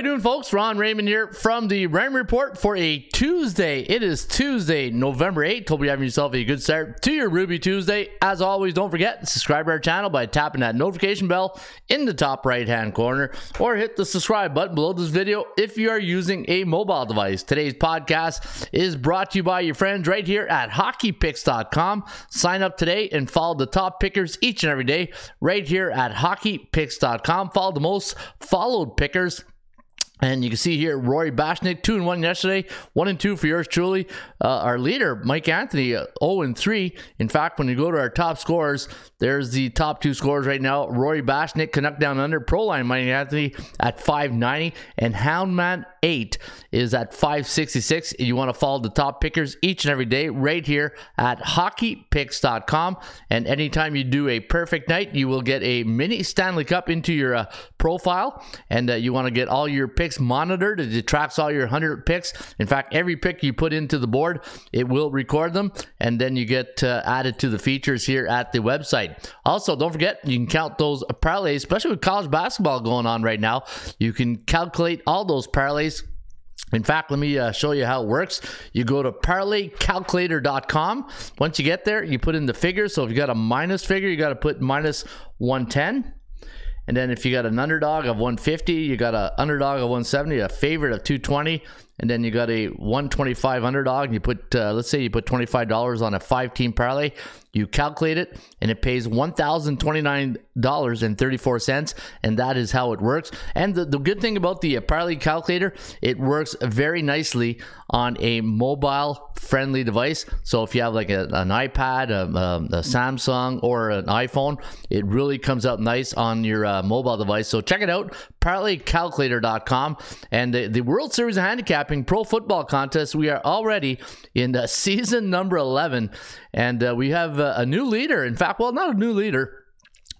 How you doing, folks? Ron Raymond here from the Raymond Report for a Tuesday. It is Tuesday, November 8th. Hope you're having yourself a good start to your Ruby Tuesday. As always, don't forget, to subscribe to our channel by tapping that notification bell in the top right-hand corner or hit the subscribe button below this video if you are using a mobile device. Today's podcast is brought to you by your friends right here at hockeypicks.com. Sign up today and follow the top pickers each and every day right here at hockeypicks.com. Follow the most followed pickers and you can see here Rory Bashnick, 2 and 1 yesterday, 1 and 2 for yours truly. Uh, our leader, Mike Anthony, uh, 0 and 3. In fact, when you go to our top scores, there's the top two scores right now. Rory Bashnick, Canuck down under, Pro Line Mike Anthony at 590, and Houndman 8 is at 566. You want to follow the top pickers each and every day right here at hockeypicks.com. And anytime you do a perfect night, you will get a mini Stanley Cup into your uh, profile. And uh, you want to get all your picks monitored. It tracks all your 100 picks. In fact, every pick you put into the board, it will record them. And then you get uh, added to the features here at the website. Also, don't forget, you can count those parlays, especially with college basketball going on right now. You can calculate all those parlays in fact, let me uh, show you how it works. You go to parlaycalculator.com. Once you get there, you put in the figure. So if you got a minus figure, you got to put minus 110. And then if you got an underdog of 150, you got an underdog of 170, a favorite of 220, and then you got a 125 underdog. And you put, uh, let's say you put $25 on a five team parlay. You calculate it, and it pays $1,029.34, and that is how it works. And the, the good thing about the parlay calculator, it works very nicely on a mobile friendly device. So if you have like a, an iPad, a, a, a, Samsung, or an iPhone, it really comes out nice on your uh, mobile device. So check it out, parlaycalculator.com. And the, the World Series of Handicapping Pro Football Contest, we are already in the season number 11, and uh, we have uh, a new leader. In fact, well, not a new leader.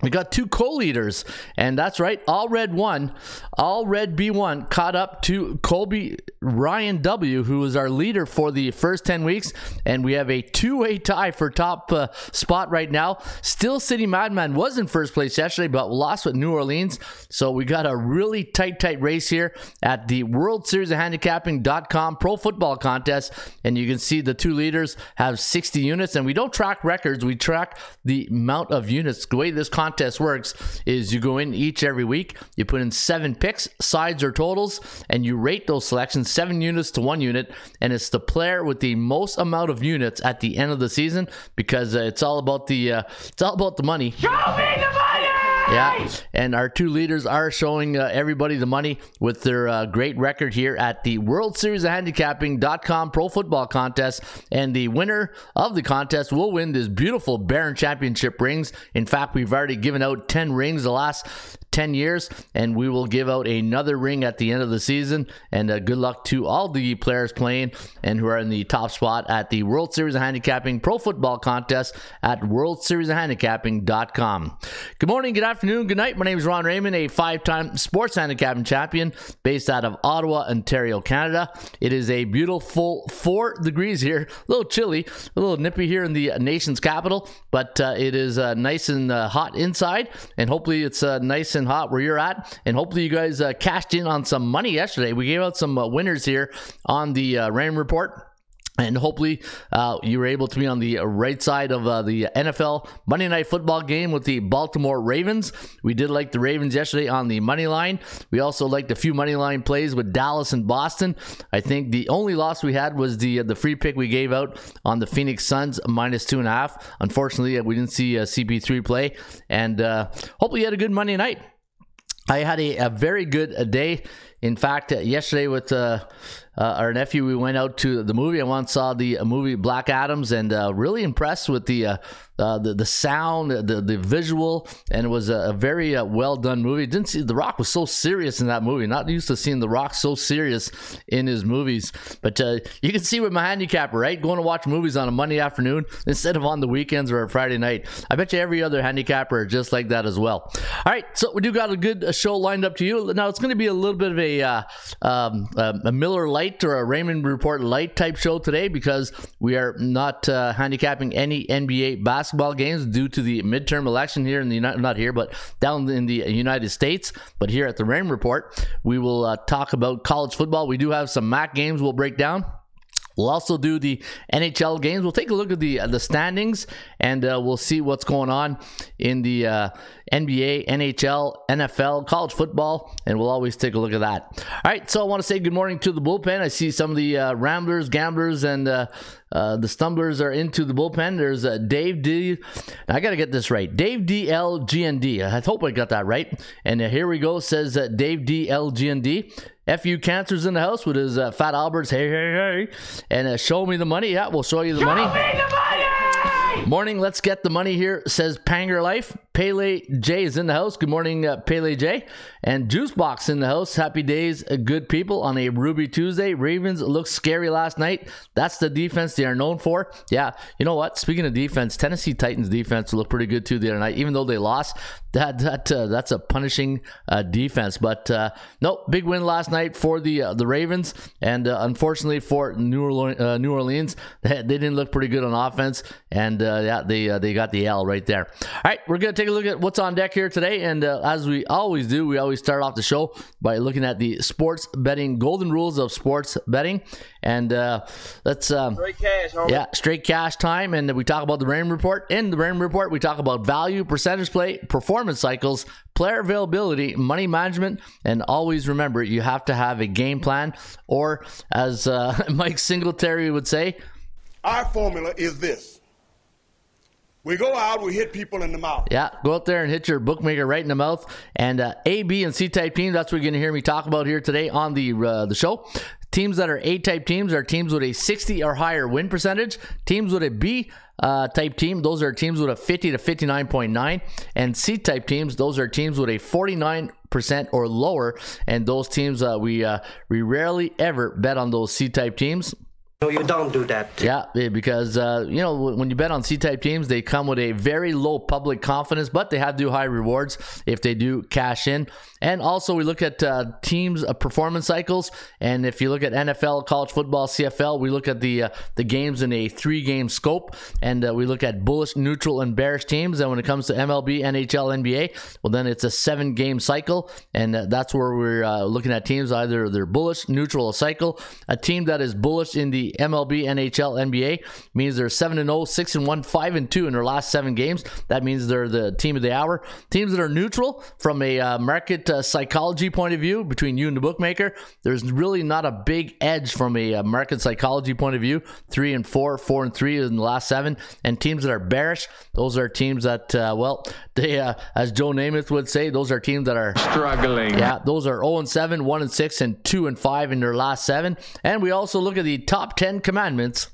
We got two co-leaders, and that's right. All red one, all red B1 caught up to Colby Ryan W, who is our leader for the first ten weeks, and we have a two-way tie for top uh, spot right now. Still, City Madman was in first place yesterday, but lost with New Orleans. So we got a really tight, tight race here at the World Series of Handicapping.com Pro Football Contest, and you can see the two leaders have 60 units, and we don't track records; we track the amount of units. The way this contest contest works is you go in each every week, you put in seven picks, sides or totals, and you rate those selections seven units to one unit, and it's the player with the most amount of units at the end of the season because uh, it's all about the uh, it's all about the money. Show me the money! Yeah, and our two leaders are showing uh, everybody the money with their uh, great record here at the World Series of Handicapping.com Pro Football Contest. And the winner of the contest will win this beautiful Baron Championship rings. In fact, we've already given out 10 rings the last 10 years, and we will give out another ring at the end of the season. And uh, good luck to all the players playing and who are in the top spot at the World Series of Handicapping Pro Football Contest at WorldSeriesOfHandicapping.com. Good morning, good afternoon, good night. My name is Ron Raymond, a five time sports handicapping champion based out of Ottawa, Ontario, Canada. It is a beautiful four degrees here, a little chilly, a little nippy here in the nation's capital, but uh, it is uh, nice and uh, hot inside, and hopefully it's uh, nice and hot where you're at. And hopefully, you guys uh, cashed in on some money yesterday. We gave out some uh, winners here on the uh, Raymond Report. And hopefully, uh, you were able to be on the right side of uh, the NFL Monday Night Football game with the Baltimore Ravens. We did like the Ravens yesterday on the money line. We also liked a few money line plays with Dallas and Boston. I think the only loss we had was the uh, the free pick we gave out on the Phoenix Suns minus two and a half. Unfortunately, uh, we didn't see uh, CP3 play, and uh, hopefully, you had a good Monday night. I had a, a very good day. In fact, yesterday with uh, our nephew, we went out to the movie. I once saw the uh, movie Black Adams, and uh, really impressed with the uh, uh the, the sound, the the visual, and it was a, a very uh, well done movie. Didn't see The Rock was so serious in that movie. Not used to seeing The Rock so serious in his movies, but you can see with my handicapper, right? Going to watch movies on a Monday afternoon instead of on the weekends or a Friday night. I bet you every other handicapper just like that as well. All right, so we do got a good show lined up to you. Now it's going to be a little bit of a uh, um, a Miller Lite or a Raymond Report Light type show today because we are not uh, handicapping any NBA basketball games due to the midterm election here in the United, not here, but down in the United States. But here at the Raymond Report, we will uh, talk about college football. We do have some MAC games we'll break down. We'll also do the NHL games. We'll take a look at the uh, the standings and uh, we'll see what's going on in the uh, NBA, NHL, NFL, college football, and we'll always take a look at that. All right, so I want to say good morning to the bullpen. I see some of the uh, Ramblers, Gamblers, and uh, uh, the Stumblers are into the bullpen. There's Dave D. I got to get this right. Dave D L G N D. I hope I got that right. And here we go. Says Dave D L G N D. FU Cancer's in the house with his uh, Fat Alberts. Hey, hey, hey. And uh, show me the money. Yeah, we'll show you the show money. Me the money! Morning, let's get the money here, says Panger Life. Pele J is in the house. Good morning, uh, Pele J. And Juicebox in the house. Happy days, uh, good people on a Ruby Tuesday. Ravens looked scary last night. That's the defense they are known for. Yeah, you know what? Speaking of defense, Tennessee Titans defense looked pretty good too the other night, even though they lost. That that uh, that's a punishing uh, defense. But uh, no, big win last night for the uh, the Ravens, and unfortunately for New Orleans, New Orleans, they, they, didn't look pretty good on offense, and yeah, they they got the L right there. All right, we're gonna take a look at what's on deck here today. And uh, as we always do, we always start off the show by looking at the sports betting golden rules of sports betting. And uh, let's um, straight cash, homie. yeah, straight cash time. And we talk about the Raymond Report. In the Raymond Report, we talk about value, percentage play, performance cycles, player availability, money management, and always remember you have to have a game plan. Or as uh, Mike Singletary would say, our formula is this. We go out, we hit people in the mouth. Yeah, go out there and hit your bookmaker right in the mouth. And uh, A, B, and C type teams, that's what you're going to hear me talk about here today on the uh, the show. Teams that are A type teams are teams with a 60 or higher win percentage. Teams with a B uh, type team, those are teams with a 50 to 59.9. And C type teams, those are teams with a 49 percent or lower. And those teams, uh, we uh, we rarely ever bet on those C type teams. No, you don't do that. Yeah, because uh, you know when you bet on C-type teams, they come with a very low public confidence, but they have do high rewards if they do cash in. And also, we look at uh, teams' uh, performance cycles, and if you look at NFL, college football, CFL, we look at the uh, the games in a three-game scope, and uh, we look at bullish, neutral, and bearish teams. And when it comes to MLB, NHL, NBA, well, then it's a seven-game cycle, and uh, that's where we're looking at teams either they're bullish, neutral, or cycle. A team that is bullish in the MLB, NHL, NBA means they're 7 and 0, 6 and 1, 5 and 2 in their last 7 games. That means they're the team of the hour. Teams that are neutral from a uh, market uh, psychology point of view between you and the bookmaker, there's really not a big edge from a uh, market psychology point of view. 3 and 4, 4 and 3 in the last 7. And teams that are bearish, those are teams that uh, well, they uh, as Joe Namath would say, those are teams that are struggling. Yeah, those are 0 and 7, 1 and 6 and 2 and 5 in their last 7. And we also look at the top 10 commandments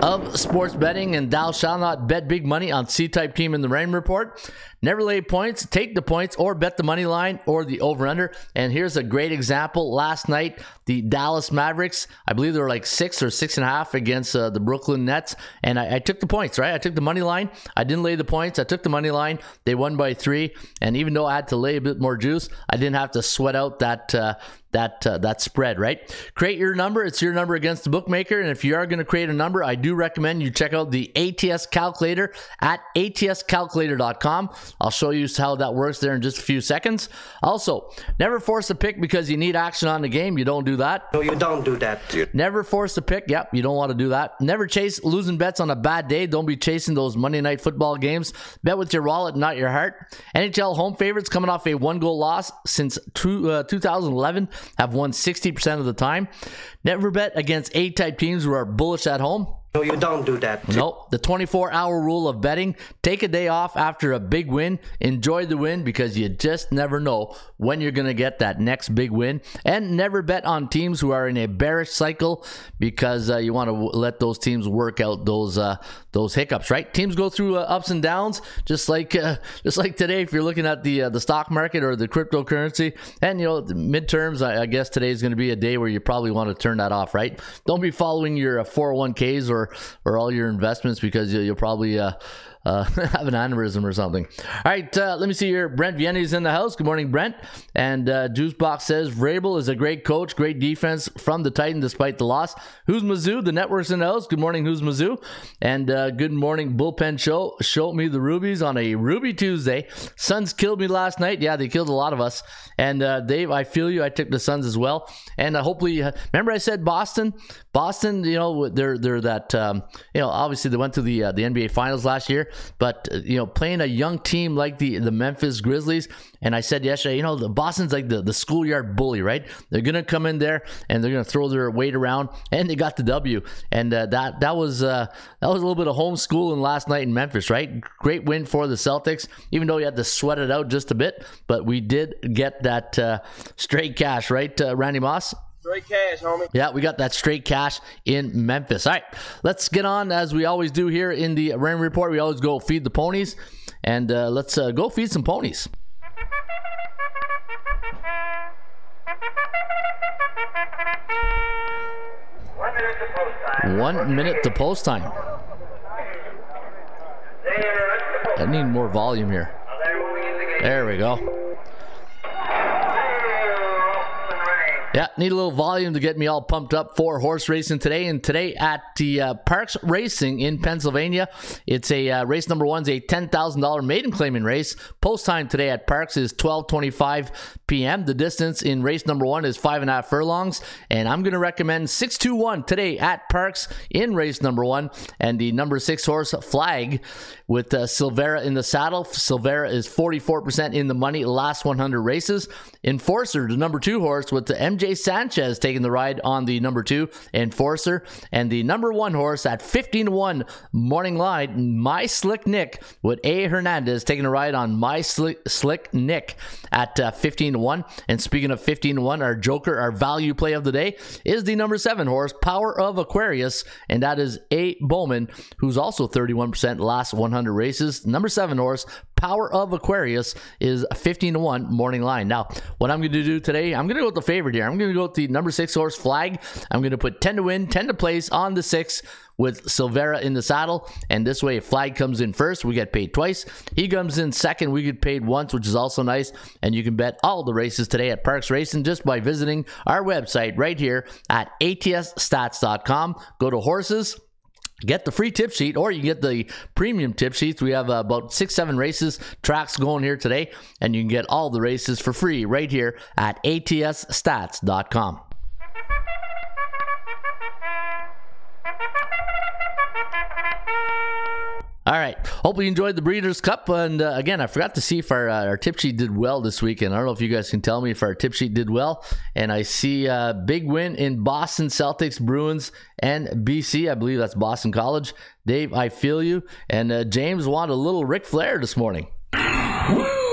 of sports betting, and thou shalt not bet big money on C type team in the Raymond Report. Never lay points, take the points, or bet the money line or the over under. And here's a great example. Last night, the Dallas Mavericks, I believe they were like six or six and a half against uh, the Brooklyn Nets. And I, I, took the points, right? I took the money line. I didn't lay the points. I took the money line. They won by three. And even though I had to lay a bit more juice, I didn't have to sweat out that. Uh, that uh, that spread, right? Create your number. It's your number against the bookmaker. And if you are going to create a number, I do recommend you check out the ATS calculator at atscalculator.com. I'll show you how that works there in just a few seconds. Also, never force a pick because you need action on the game. You don't do that. No, you don't do that. Never force a pick. Yep, you don't want to do that. Never chase losing bets on a bad day. Don't be chasing those Monday night football games. Bet with your wallet, not your heart. NHL home favorites coming off a one goal loss since two, uh, 2011 have won 60% of the time. Never bet against A type teams who are bullish at home. No, you don't do that. Nope. The 24 hour rule of betting take a day off after a big win. Enjoy the win because you just never know when you're going to get that next big win. And never bet on teams who are in a bearish cycle because uh, you want to let those teams work out those uh, those hiccups, right? Teams go through uh, ups and downs, just like uh, just like today. If you're looking at the uh, the stock market or the cryptocurrency, and you know midterms, I, I guess today is going to be a day where you probably want to turn that off, right? Don't be following your 401ks uh, or all your investments because you'll, you'll probably uh, uh, have an aneurysm or something. All right, uh, let me see here. Brent Vienna's in the house. Good morning, Brent. And uh, Juicebox says Vrabel is a great coach, great defense from the Titan despite the loss. Who's Mizzou? The network's in the house. Good morning, who's Mizzou? And uh, good morning, Bullpen Show. Show me the Rubies on a Ruby Tuesday. Suns killed me last night. Yeah, they killed a lot of us. And uh, Dave, I feel you. I took the Suns as well. And uh, hopefully, uh, remember I said Boston. Boston, you know, they're they're that um, you know obviously they went to the the NBA Finals last year, but uh, you know playing a young team like the the Memphis Grizzlies, and I said yesterday, you know, the Boston's like the the schoolyard bully, right? They're gonna come in there and they're gonna throw their weight around, and they got the W, and uh, that that was uh, that was a little bit of homeschooling last night in Memphis, right? Great win for the Celtics, even though you had to sweat it out just a bit, but we did get that uh, straight cash, right, uh, Randy Moss? Straight cash, homie. Yeah, we got that straight cash in Memphis. All right, let's get on as we always do here in the Raymond Report. We always go feed the ponies, and uh, let's uh, go feed some ponies. One minute to post time. One minute to post time. I need more volume here. There we go. Yeah, need a little volume to get me all pumped up for horse racing today. And today at the uh, Parx Racing in Pennsylvania, it's a uh, race number one's a ten thousand dollar maiden claiming race. Post time today at Parx is twelve twenty five p.m. The distance in race number one is five and a half furlongs, and I'm going to recommend six two one today at Parx in race number one, and the number six horse Flag with uh, Silvera in the saddle. Silvera is forty four percent in the money last one hundred races. Enforcer, the number two horse with the MJ Sanchez taking the ride on the number two Enforcer, and the number one horse at 15 to 1 morning line, My Slick Nick with A. Hernandez taking a ride on My Slick, Slick Nick at uh, 15 to 1. And speaking of 15 to 1, our joker, our value play of the day is the number seven horse, Power of Aquarius, and that is A. Bowman, who's also 31% last 100 races. Number seven horse, Power of Aquarius is 15 to 1 morning line. Now, what I'm going to do today, I'm going to go with the favorite here. I'm going to go with the number six horse flag. I'm going to put 10 to win, 10 to place on the six with Silvera in the saddle. And this way, if flag comes in first, we get paid twice. He comes in second, we get paid once, which is also nice. And you can bet all the races today at Parx Racing just by visiting our website right here at atsstats.com. Go to horses get the free tip sheet or you get the premium tip sheets. We have uh, about six seven races tracks going here today and you can get all the races for free right here at atsstats.com Hope you enjoyed the Breeders' Cup. And uh, again, I forgot to see if our, uh, our tip sheet did well this weekend. I don't know if you guys can tell me if our tip sheet did well. And I see a big win in Boston Celtics, Bruins, and BC. I believe that's Boston College. Dave, I feel you. And uh, James wanted a little Ric Flair this morning.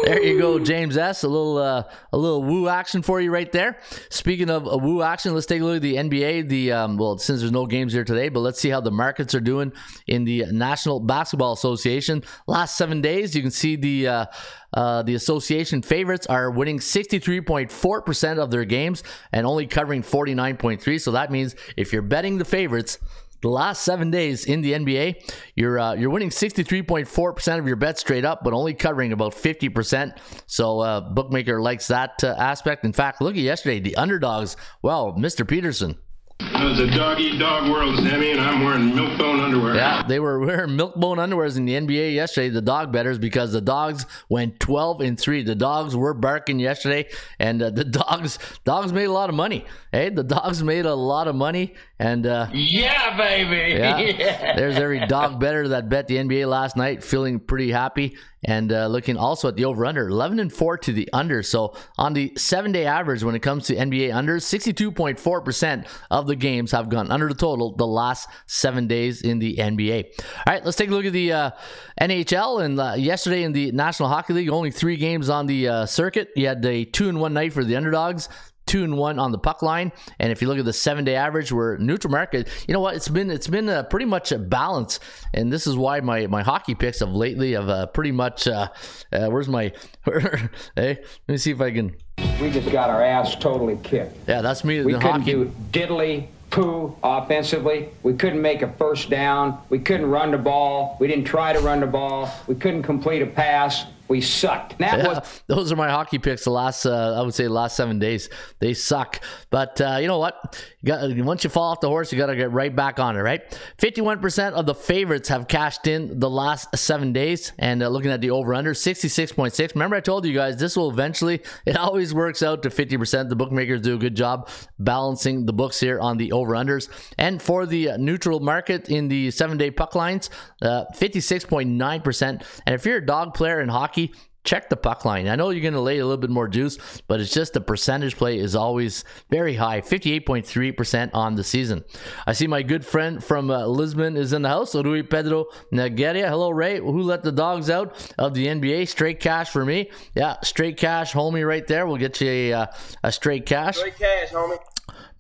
There you go, James S. A little uh, a little woo action for you right there. Speaking of a woo action, let's take a look at the NBA. The um, well, since there's no games here today, but let's see how the markets are doing in the National Basketball Association. Last seven days, you can see the uh, uh, the association favorites are winning 63.4% of their games and only covering 49.3. So that means if you're betting the favorites the last seven days in the NBA, you're uh, you're winning 63.4% of your bets straight up, but only covering about 50%. So uh, bookmaker likes that uh, aspect. In fact, look at yesterday, the underdogs. Well, Mr. Peterson. It's a dog eat dog world, Sammy, and I'm wearing milk bone underwear. Yeah, they were wearing milk bone underwears in the NBA yesterday, the dog betters, because the dogs went 12 and 3. The dogs were barking yesterday, and uh, the dogs dogs made a lot of money. Hey, the dogs made a lot of money, and uh, Yeah, baby. yeah, there's every dog better that bet the NBA last night, feeling pretty happy, and uh, looking also at the over under 11 and 4 to the under. So on the seven day average, when it comes to NBA unders, 62.4% of the games have gone under the total the last seven days in the NBA. All right, let's take a look at the uh, NHL. And uh, yesterday in the National Hockey League, only three games on the uh, circuit. You had a two and one night for the underdogs two and one on the puck line. And if you look at the seven day average, we're neutral market. You know what? It's been it's been uh, pretty much a balance, and this is why my my hockey picks of lately have uh, pretty much. Uh, uh, where's my? hey, let me see if I can. We just got our ass totally kicked. Yeah, that's me. We the couldn't hockey. do diddly poo offensively. We couldn't make a first down. We couldn't run the ball. We didn't try to run the ball. We couldn't complete a pass. We sucked. That Yeah, was those are my hockey picks. The last, uh, I would say, the last seven days, they suck. But uh, you know what? You got, once you fall off the horse, you got to get right back on it. Right? Fifty-one percent of the favorites have cashed in the last seven days, and uh, looking at the over/under, sixty-six point six. Remember, I told you guys this will eventually. It always works out to fifty percent. The bookmakers do a good job balancing the books here on the over/unders, and for the neutral market in the seven-day puck lines, uh, fifty-six point nine percent. And if you're a dog player in hockey check the puck line. I know you're going to lay a little bit more juice, but it's just the percentage play is always very high 58.3% on the season. I see my good friend from uh, Lisbon is in the house, Rui Pedro Nageria. Hello, Ray. Who let the dogs out of the NBA? Straight cash for me. Yeah, straight cash, homie, right there. We'll get you a, uh, a straight cash. Straight cash, homie.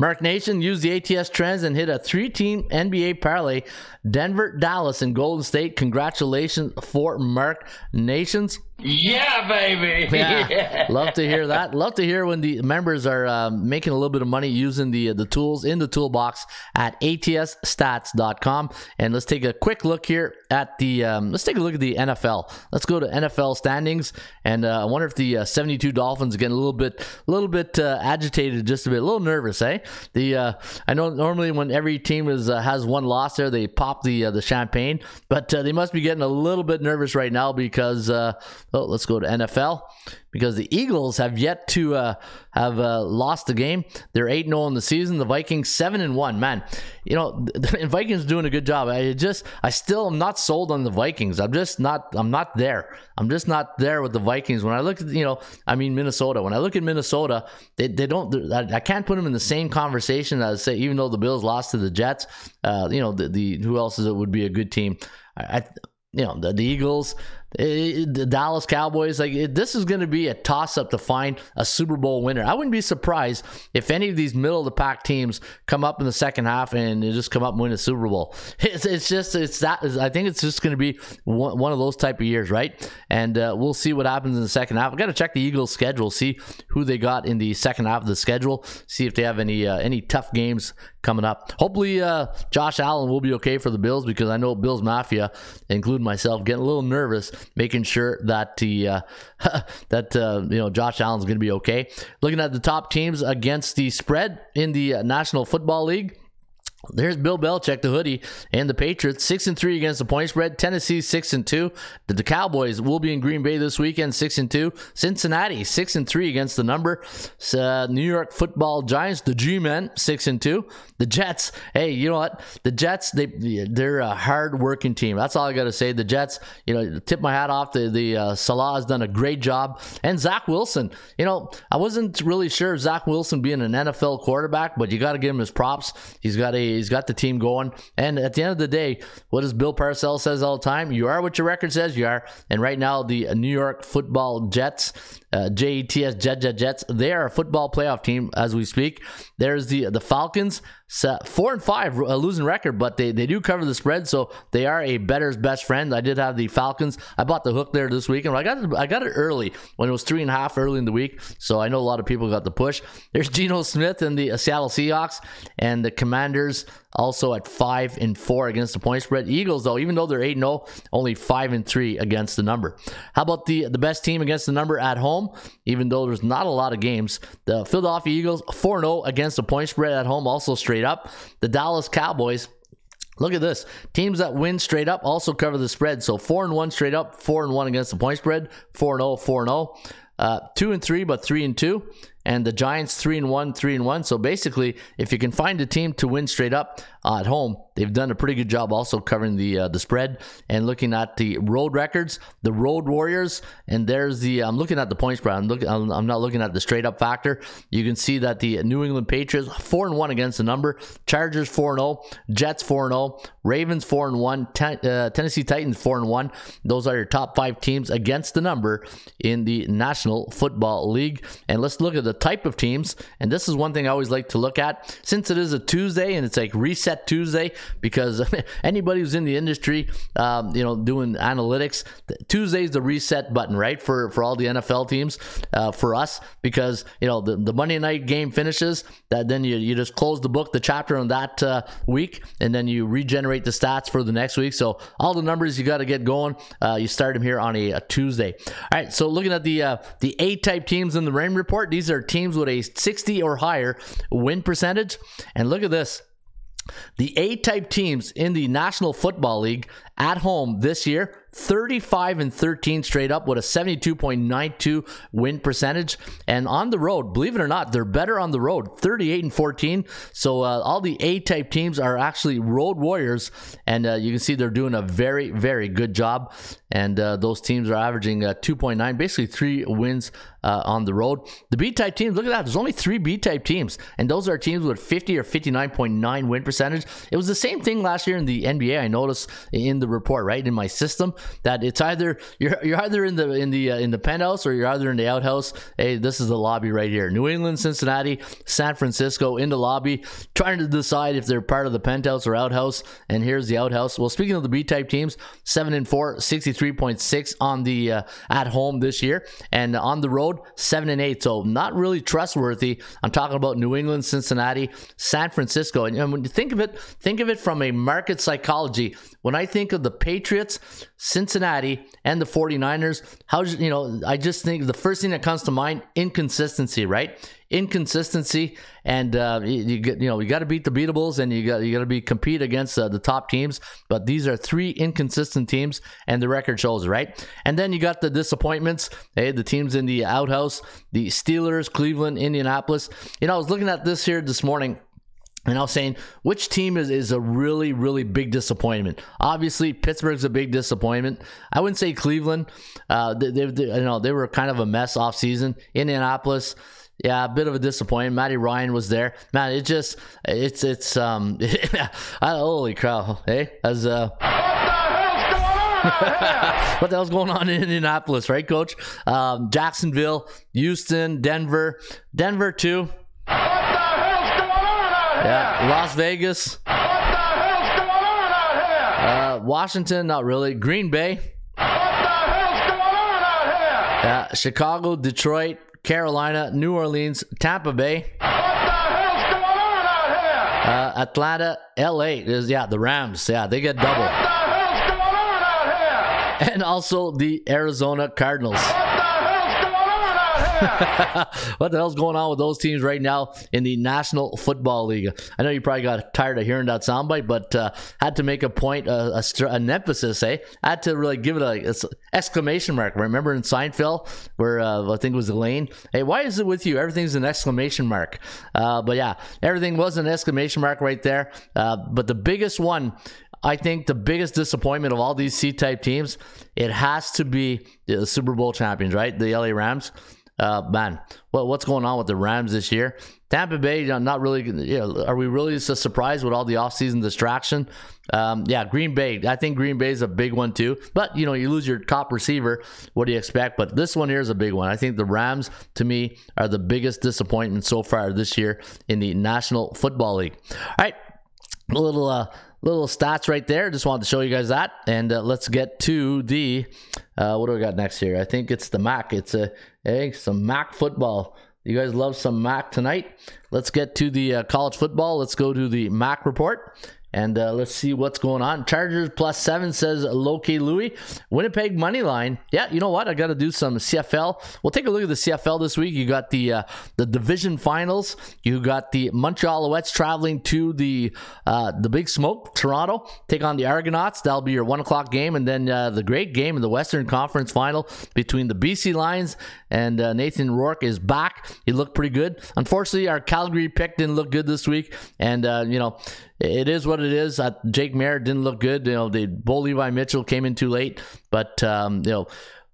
Mark Nation used the ATS trends and hit a three team NBA parlay Denver, Dallas, and Golden State. Congratulations for Mark Nations. Yeah, baby. Yeah, love to hear that. Love to hear when the members are um, making a little bit of money using the the tools in the toolbox at atsstats.com. And let's take a quick look here at the. Um, let's take a look at the NFL. Let's go to NFL standings, and uh, I wonder if the uh, 72 Dolphins are getting a little bit, a little bit uh, agitated, just a bit, a little nervous, eh? The uh, I know normally when every team is uh, has one loss there, they pop the uh, the champagne, but uh, they must be getting a little bit nervous right now because. Oh, let's go to NFL because the Eagles have yet to uh, have uh, lost the game. They're eight zero in the season. The Vikings seven and one. Man, you know the Vikings doing a good job. I just I still am not sold on the Vikings. I'm just not I'm not there. I'm just not there with the Vikings. When I look at you know I mean Minnesota. When I look at Minnesota, they, they don't. I, I can't put them in the same conversation as say even though the Bills lost to the Jets. Uh, you know the, the who else is it would be a good team. I, I you know the, the Eagles, the Dallas Cowboys. Like this is going to be a toss up to find a Super Bowl winner. I wouldn't be surprised if any of these middle of the pack teams come up in the second half and just come up and win a Super Bowl. It's, it's just it's that I think it's just going to be one, one of those type of years, right? And uh, we'll see what happens in the second half. I've got to check the Eagles' schedule, see who they got in the second half of the schedule, see if they have any uh, any tough games coming up. Hopefully, uh, Josh Allen will be okay for the Bills because I know Bills Mafia, including myself, getting a little nervous, making sure that the uh, that uh, you know Josh Allen's going to be okay. Looking at the top teams against the spread in the uh, National Football League. There's Bill Belichick, the hoodie, and the Patriots six and three against the point spread. Tennessee six and two. The, Cowboys will be in Green Bay this weekend, six and two. Cincinnati six and three against the number. Uh, New York Football Giants, the G-men, six and two. The Jets, hey, you know what? The Jets, they they're a hard working team. That's all I got to say. The Jets, you know, tip my hat off. The the uh, Salah has done a great job, and Zach Wilson. You know, I wasn't really sure Zach Wilson being an NFL quarterback, but you got to give him his props. He's got a he's got the team going, and at the end of the day, what does Bill Parcells says all the time? You are what your record says you are. And right now, the New York Football Jets uh, JETS Jet Jet Jets. They are a football playoff team as we speak. There's the the Falcons, four and five, a losing record, but they, they do cover the spread, so they are a better's best friend. I did have the Falcons. I bought the hook there this week, and I got it, I got it early when it was three and a half early in the week. So I know a lot of people got the push. There's Geno Smith and the Seattle Seahawks and the Commanders also at five and four against the point spread. Eagles, though, even though they're eight and zero, only five and three against the number. How about the the best team against the number at home? Even though there's not a lot of games, the Philadelphia Eagles 4 0 against the point spread at home, also straight up. The Dallas Cowboys. Look at this. Teams that win straight up also cover the spread. So four and one straight up, four and one against the point spread, four and 0, 4 and 0. Uh, two and three, but three and two. And the Giants three and one, three and one. So basically, if you can find a team to win straight up uh, at home, they've done a pretty good job also covering the uh, the spread and looking at the road records. The Road Warriors, and there's the I'm looking at the point spread. I'm looking. I'm, not looking at the straight up factor. You can see that the New England Patriots four and one against the number. Chargers four and zero. Jets four and zero. Ravens four and one. Ten, uh, Tennessee Titans four and one. Those are your top five teams against the number in the National Football League. And let's look at the type of teams. And this is one thing I always like to look at since it is a Tuesday and it's like reset Tuesday. Because anybody who's in the industry, um, you know, doing analytics, Tuesday's the reset button, right? For for all the NFL teams, uh, for us, because you know the, the Monday night game finishes, that then you, you just close the book, the chapter on that uh, week, and then you regenerate the stats for the next week. So all the numbers you got to get going. Uh, you start them here on a, a, Tuesday. All right. So looking at the uh, the A type teams in the Raymond Report, these are teams with a 60 or higher win percentage, and look at this. The A type teams in the National Football League at home this year 35 and 13 straight up with a 72.92 win percentage. And on the road, believe it or not, they're better on the road 38 and 14. So uh, all the A type teams are actually road warriors. And uh, you can see they're doing a very, very good job. And uh, those teams are averaging uh, 2.9, basically three wins uh, on the road. The B type teams, look at that. There's only three B type teams. And those are teams with 50 or 59.9 win percentage. It was the same thing last year in the NBA. I noticed in the report, right? In my system that it's either you're you're either in the in the uh, in the penthouse or you're either in the outhouse. Hey, this is the lobby right here. New England, Cincinnati, San Francisco in the lobby, trying to decide if they're part of the penthouse or outhouse. And here's the outhouse. Well, speaking of the B type teams, seven and four, 63.6 on the uh, at home this year, and on the road, seven and eight. So not really trustworthy. I'm talking about New England, Cincinnati, San Francisco, and, and when you think of it, think of it from a market psychology. When I think of the Patriots, Cincinnati, and the 49ers, how you know, I just think the first thing that comes to mind inconsistency, right? Inconsistency, and uh, you, get you know you got to beat the beatables, and you got you got to be compete against uh, the top teams. But these are three inconsistent teams, and the record shows right. And then you got the disappointments. Hey, the teams in the outhouse, the Steelers, Cleveland, Indianapolis. You know, I was looking at this here this morning. And I was saying, which team is, is a really, really big disappointment? Obviously, Pittsburgh's a big disappointment. I wouldn't say Cleveland. Uh, they, they, they, you know, they were kind of a mess off season. Indianapolis, yeah, a bit of a disappointment. Matty Ryan was there. Man, it just, it's, it's, um, holy cow, hey, as, uh, what the hell's going on in Indianapolis, right, Coach? Um, Jacksonville, Houston, Denver, Denver too. Yeah, Las Vegas. What the hell's going on out here? Uh, Washington, not really. Green Bay. What the hell's going on out here? Yeah, Chicago, Detroit, Carolina, New Orleans, Tampa Bay. What the hell's going on out here? Uh, Atlanta, LA is yeah the Rams. Yeah, they get double, What the hell's going on out here? and also the Arizona Cardinals. What the hell's going on with those teams right now in the National Football League? I know you probably got tired of hearing that soundbite, but uh, had to make a point, uh, a, an emphasis. Eh, I had to really give it a, a exclamation mark. Remember in Seinfeld where uh, I think it was Elaine. Hey, why is it with you? Everything's an exclamation mark. Uh, but yeah, everything was an exclamation mark right there. Uh, but the biggest one. I think the biggest disappointment of all these C type teams, it has to be the Super Bowl champions, right? The LA Rams. Uh, man, what, what's going on with the Rams this year? Tampa Bay, you know, not really. You know, are we really so surprised with all the offseason distraction? Um, yeah, Green Bay. I think Green Bay is a big one too. But you know, you lose your top receiver. What do you expect? But this one here is a big one. I think the Rams, to me, are the biggest disappointment so far this year in the National Football League. All right, a little. Uh, little stats right there. Just wanted to show you guys that, and uh, let's get to the uh, what do we got next here? I think it's the Mac. It's a hey, some Mac football. You guys love some Mac tonight. Let's get to the uh, college football. Let's go to the Mac report. And uh, let's see what's going on. Chargers plus seven says Loki Louie. Winnipeg money line. Yeah, you know what? I got to do some CFL. We'll take a look at the CFL this week. You got the uh, the division finals. You got the Montreal Alouettes traveling to the uh, the Big Smoke, Toronto, take on the Argonauts. That'll be your one o'clock game, and then uh, the great game in the Western Conference final between the BC Lions and uh, Nathan Rourke is back. He looked pretty good. Unfortunately, our Calgary pick didn't look good this week, and uh, you know it is what it is. Uh, Jake Maier didn't look good. You know, the Bo Levi Mitchell came in too late, but um, you know.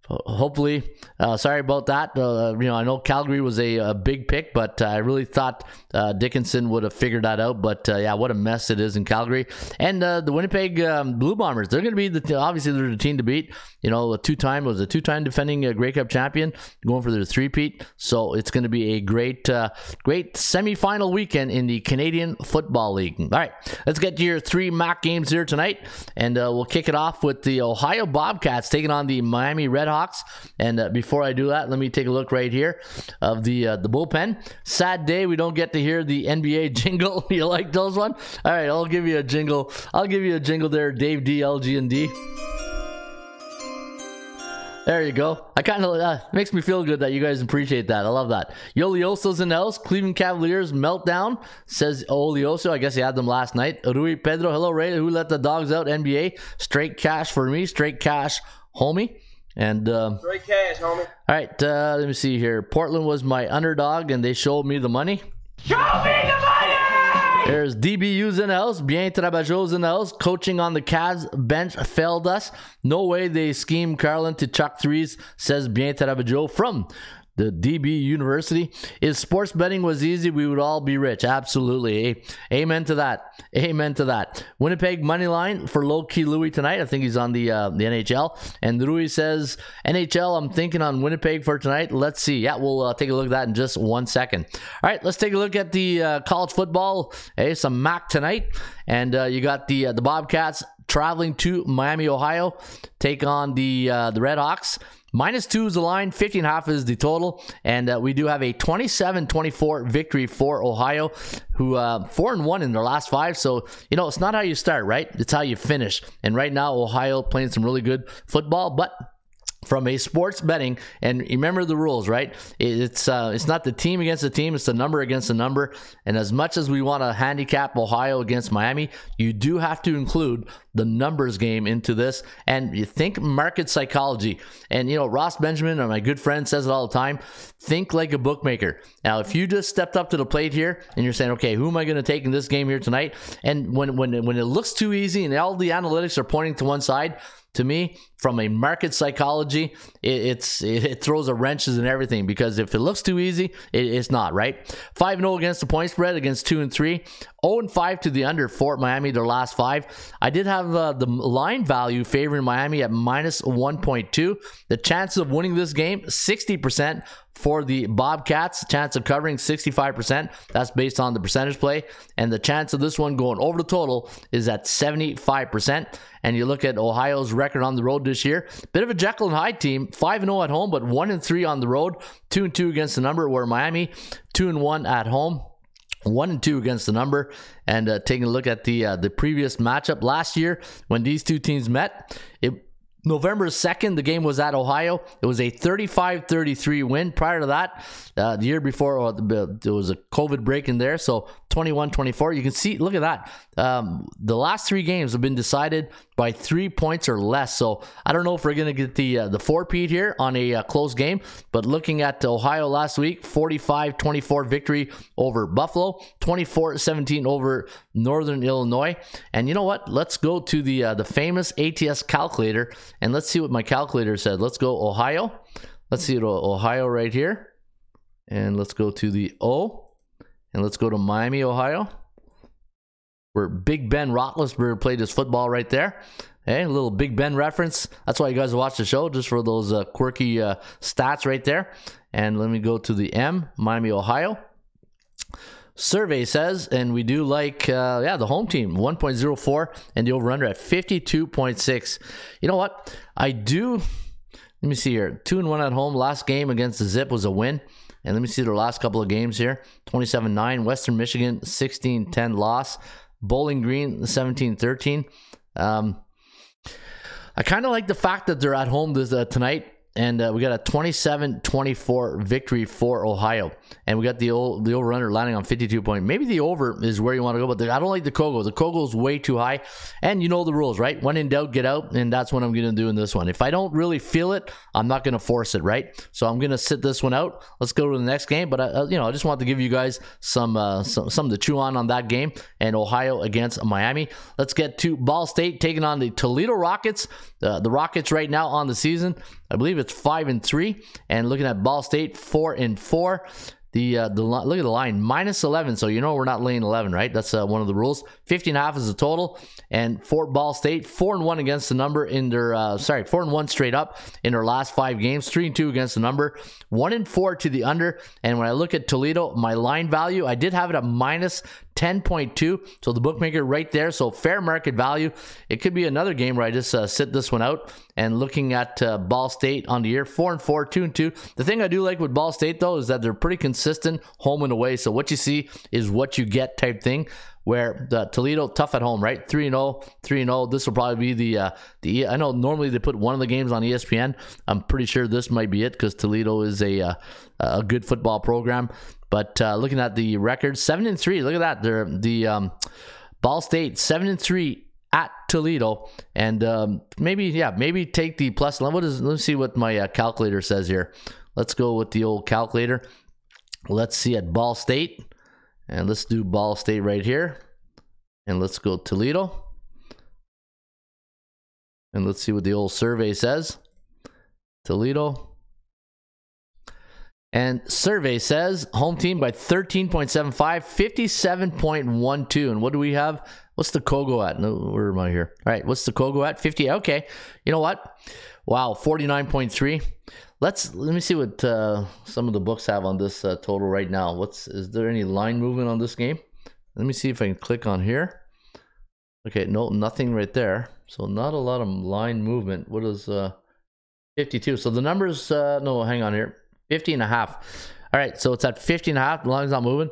Hopefully, uh, sorry about that. Uh, you know, I know Calgary was a, a big pick, but I really thought uh, Dickenson would have figured that out. But uh, yeah, what a mess it is in Calgary. And uh, the Winnipeg um, Blue Bombers, they're going to be the obviously they're the team to beat. You know, a two time was a two time defending uh, Grey Cup champion, going for their three peat. So it's going to be a great, great semifinal weekend in the Canadian Football League. All right, let's get to your three MAC games here tonight, and we'll kick it off with the Ohio Bobcats taking on the Miami Red Hawks. And uh, before I do that, let me take a look right here of the uh, the bullpen. Sad day we don't get to hear the NBA jingle. you like those one? All right, I'll give you a jingle. I'll give you a jingle there, Dave D L G and D. There you go. I kind of uh, makes me feel good that you guys appreciate that. I love that. Yolioso's the house. Cleveland Cavaliers meltdown says Olioso. I guess he had them last night. Rui Pedro. Hello, Ray. Who let the dogs out? NBA. Straight cash for me. Straight cash, homie. And uh, Straight cash, homie. All right, uh, let me see here. Portland was my underdog, and they showed me the money. Show me the money! There's DBU's in the house. Bien Trabajo's in the house. Coaching on the Cavs bench failed us. No way they scheme Garland to chuck threes, says Bien Trabajo from the DB University. If sports betting was easy, we would all be rich. Absolutely. Amen to that. Amen to that. Winnipeg money line for low key Louis tonight. I think he's on the uh, the NHL. And Louis says NHL. I'm thinking on Winnipeg for tonight. Let's see. Yeah, we'll uh, take a look at that in just one second. All right, let's take a look at the uh, college football. Hey, some MAC tonight, and uh, you got the uh, the Bobcats traveling to Miami, Ohio, take on the uh, the Red Hawks. Minus two is the line, 50 and a half is the total. And uh, we do have a 27 24 victory for Ohio, who uh, 4 and 1 in their last five. So, you know, it's not how you start, right? It's how you finish. And right now, Ohio playing some really good football, but from a sports betting and remember the rules right? It's uh, it's not the team against the team it's the number against the number and as much as we want to handicap ohio against miami you do have to include the numbers game into this and you think market psychology. And you know ross benjamin my good friend says it all the time think like a bookmaker. Now if you just stepped up to the plate here and you're saying okay who am i going to take in this game here tonight? And when when when it looks too easy and all the analytics are pointing to one side to me, from a market psychology, it, it's it, it, throws a wrenches and everything because if it looks too easy, it, it's not right. Five and zero against the point spread against two and three. 0 and 5 to the under Fort Miami, their last five. I did have uh, the line value favoring Miami at minus 1.2. The chances of winning this game, 60% for the Bobcats. Chance of covering 65%. That's based on the percentage play. And the chance of this one going over the total is at 75%. And you look at Ohio's record on the road this year. Bit of a Jekyll and Hyde team. 5 0 at home, but 1 and 3 on the road. 2 and 2 against the number, where Miami 2 and 1 at home one and two against the number and uh, taking a look at the uh, the previous matchup last year when these two teams met it November 2nd, the game was at Ohio. It was a 35 33 win. Prior to that, uh, the year before, well, there was a COVID break in there. So 21 24. You can see, look at that. Um, the last three games have been decided by three points or less. So I don't know if we're going to get the uh, the four peat here on a uh, close game. But looking at Ohio last week, 45 24 victory over Buffalo, 24 17 over Northern Illinois. And you know what? Let's go to the uh, the famous ATS calculator and let's see what my calculator said. Let's go Ohio. Let's see Ohio right here. And let's go to the O. And let's go to Miami, Ohio. Where Big Ben Roethlisberger played his football right there. Hey, a little Big Ben reference. That's why you guys watch the show, just for those uh, quirky uh, stats right there. And let me go to the M, Miami, Ohio survey says, and we do like, uh, yeah, the home team 1.04 and the over under at 52.6. You know what? I do. Let me see here. Two and one at home. Last game against the Zip was a win. And let me see their last couple of games here 27 9. Western Michigan 16 10 loss. Bowling Green 17 13. Um, I kind of like the fact that they're at home this, uh, tonight and uh, we got a 27-24 victory for Ohio. And we got the old, the over under landing on 52 point. Maybe the over is where you want to go, but the, I don't like the Kogo. The Kogo is way too high. And you know the rules, right? When in doubt, get out. And that's what I'm going to do in this one. If I don't really feel it, I'm not going to force it, right? So I'm going to sit this one out. Let's go to the next game. But I, you know, I just want to give you guys some, uh, some something to chew on on that game. And Ohio against Miami. Let's get to Ball State taking on the Toledo Rockets. Uh, the Rockets right now on the season I believe it's five and three. And looking at Ball State, four and four. The uh, the look at the line minus 11 so you know we're not laying 11 right? That's uh, one of the rules. 50 and a half is the total. And Fort Ball State 4 and 1 against the number in their uh, sorry 4 and 1 straight up in their last 5 games. 3 and 2 against the number. 1 and 4 to the under. And when I look at Toledo my line value I did have it at minus 10.2 so the bookmaker right there. So fair market value. It could be another game where i just uh, sit this one out. And looking at uh, ball state on the year 4 and 4 2 and 2 the thing i do like with ball state though is that they're pretty consistent home and away so what you see is what you get type thing where the Toledo tough at home, right? 3 0, 3 0. This will probably be the uh the I know normally they put one of the games on ESPN. I'm pretty sure this might be it cuz Toledo is a uh, a good football program. But uh, looking at the record, 7 and 3. Look at that. They're the um Ball State 7 and 3 at Toledo and um, maybe yeah, maybe take the plus what is let's see what my uh, calculator says here. Let's go with the old calculator. Let's see at Ball State. And let's do Ball State right here. And let's go Toledo. And let's see what the old survey says. Toledo. And survey says home team by 13.75, 57.12. And what do we have? What's the Kogo at? No, where am I here? All right, what's the Kogo at? 50. Okay. You know what? Wow, 49.3. Let's let me see what uh, some of the books have on this uh, total right now. What's is there any line movement on this game? Let me see if I can click on here. Okay, no, nothing right there. So not a lot of line movement. What is uh 52? So the numbers uh no, hang on here. 50 and a half. All right, so it's at 50 and a half. The line's not moving.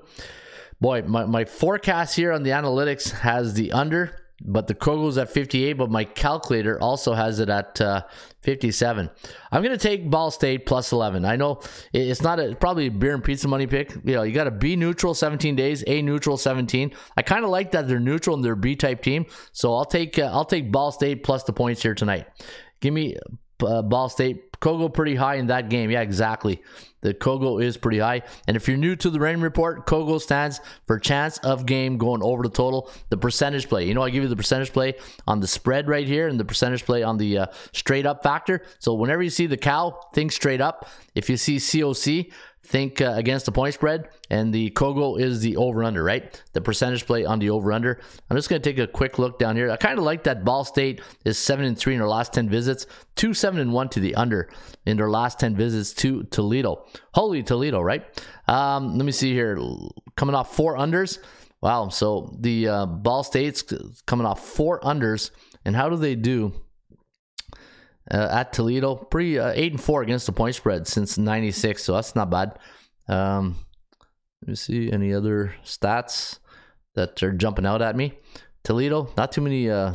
Boy, my, my forecast here on the analytics has the under, but the Kogo's at 58, but my calculator also has it at uh, 57. I'm going to take Ball State plus 11. I know it's not a probably a beer and pizza money pick. You know, you got to be neutral 17 days, A neutral 17. I kind of like that they're neutral and they're B type team. So I'll take uh, I'll take Ball State plus the points here tonight. Give me uh, Ball State. Kogo pretty high in that game. Yeah, exactly. The Kogo is pretty high. And if you're new to the Raymond Report, Kogo stands for chance of game going over the total. The percentage play. You know, I give you the percentage play on the spread right here and the percentage play on the uh, straight up factor. So whenever you see the cow, think straight up. If you see COC, think uh, against the point spread. And the Kogo is the over under, right? The percentage play on the over under. I'm just going to take a quick look down here. I kind of like that Ball State is 7 and 3 in their last 10 visits, 2 7 and 1 to the under in their last 10 visits to Toledo. Holy Toledo, right? Um, let me see here. Coming off four unders. Wow. So the uh, Ball State's coming off four unders. And how do they do? Uh, at Toledo. Pretty uh, eight and four against the point spread since '96, so that's not bad. Um, let me see any other stats that are jumping out at me. Toledo, not too many uh,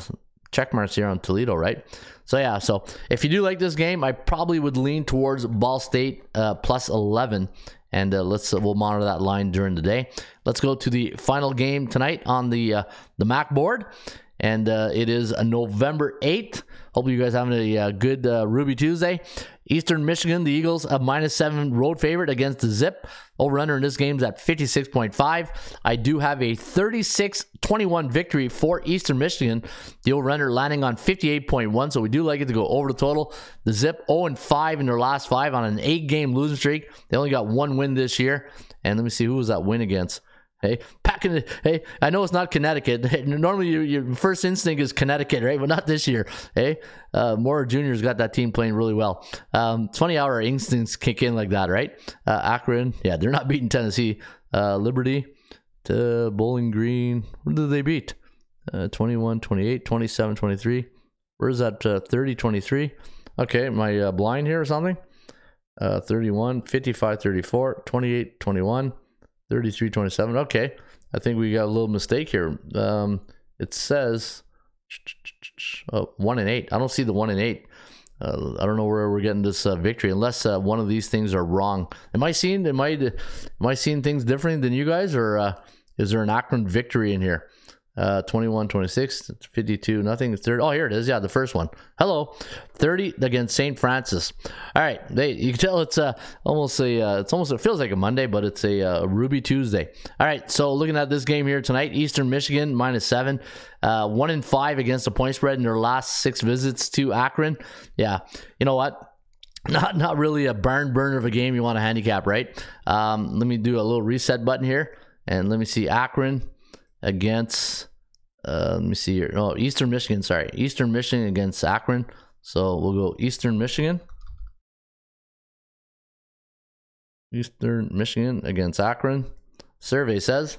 check marks here on Toledo, right? So yeah, so if you do like this game, I probably would lean towards Ball State uh, plus 11, and uh, let's we'll monitor that line during the day. Let's go to the final game tonight on the uh, the MAC board, and uh, it is a November 8th. Hope you guys having a uh, good uh, Ruby Tuesday. Eastern Michigan, the Eagles, a minus seven road favorite against the Zip. Over under in this game is at 56.5. I do have a 36 21 victory for Eastern Michigan. The over under landing on 58.1. So we do like it to go over the total. The Zip 0 5 in their last five on an eight game losing streak. They only got one win this year. And let me see who was that win against. Hey, packing it. Hey, I know it's not Connecticut. Hey, normally your, your first instinct is Connecticut, right? But not this year. Hey, uh, Mora Junior's got that team playing really well. Um, it's funny how our instincts kick in like that, right? Uh, Akron, yeah, they're not beating Tennessee. Uh, Liberty to Bowling Green. What did they beat? Uh, 21, 28, 27, 23. Where's that? Uh, 30, 23. Okay, my uh, blind here or something? Uh, 31, 55, 34, 28, 21. 33 27 okay i think we got a little mistake here. Um it says oh, one and eight. I don't see the one and eight. Uh, i don't know where we're getting this uh, victory unless uh, one of these things are wrong. Am i seeing am i am i seeing things differently than you guys or uh, is there an akron victory in here uh, 21 26 52 nothing third oh here it is. Yeah the first one. Hello. 30 against st francis. All right they you can tell it's uh almost a uh, it's almost it feels like a monday but it's a uh, ruby tuesday. All right so looking at this game here tonight eastern michigan minus seven uh one in five against the point spread in their last six visits to akron. Yeah you know what? Not not really a barn burner of a game you want to handicap, right? Um, let me do a little reset button here, and let me see Akron against. Uh, let me see here. Oh, Eastern Michigan. Sorry, Eastern Michigan against Akron. So we'll go Eastern Michigan. Eastern Michigan against Akron. Survey says.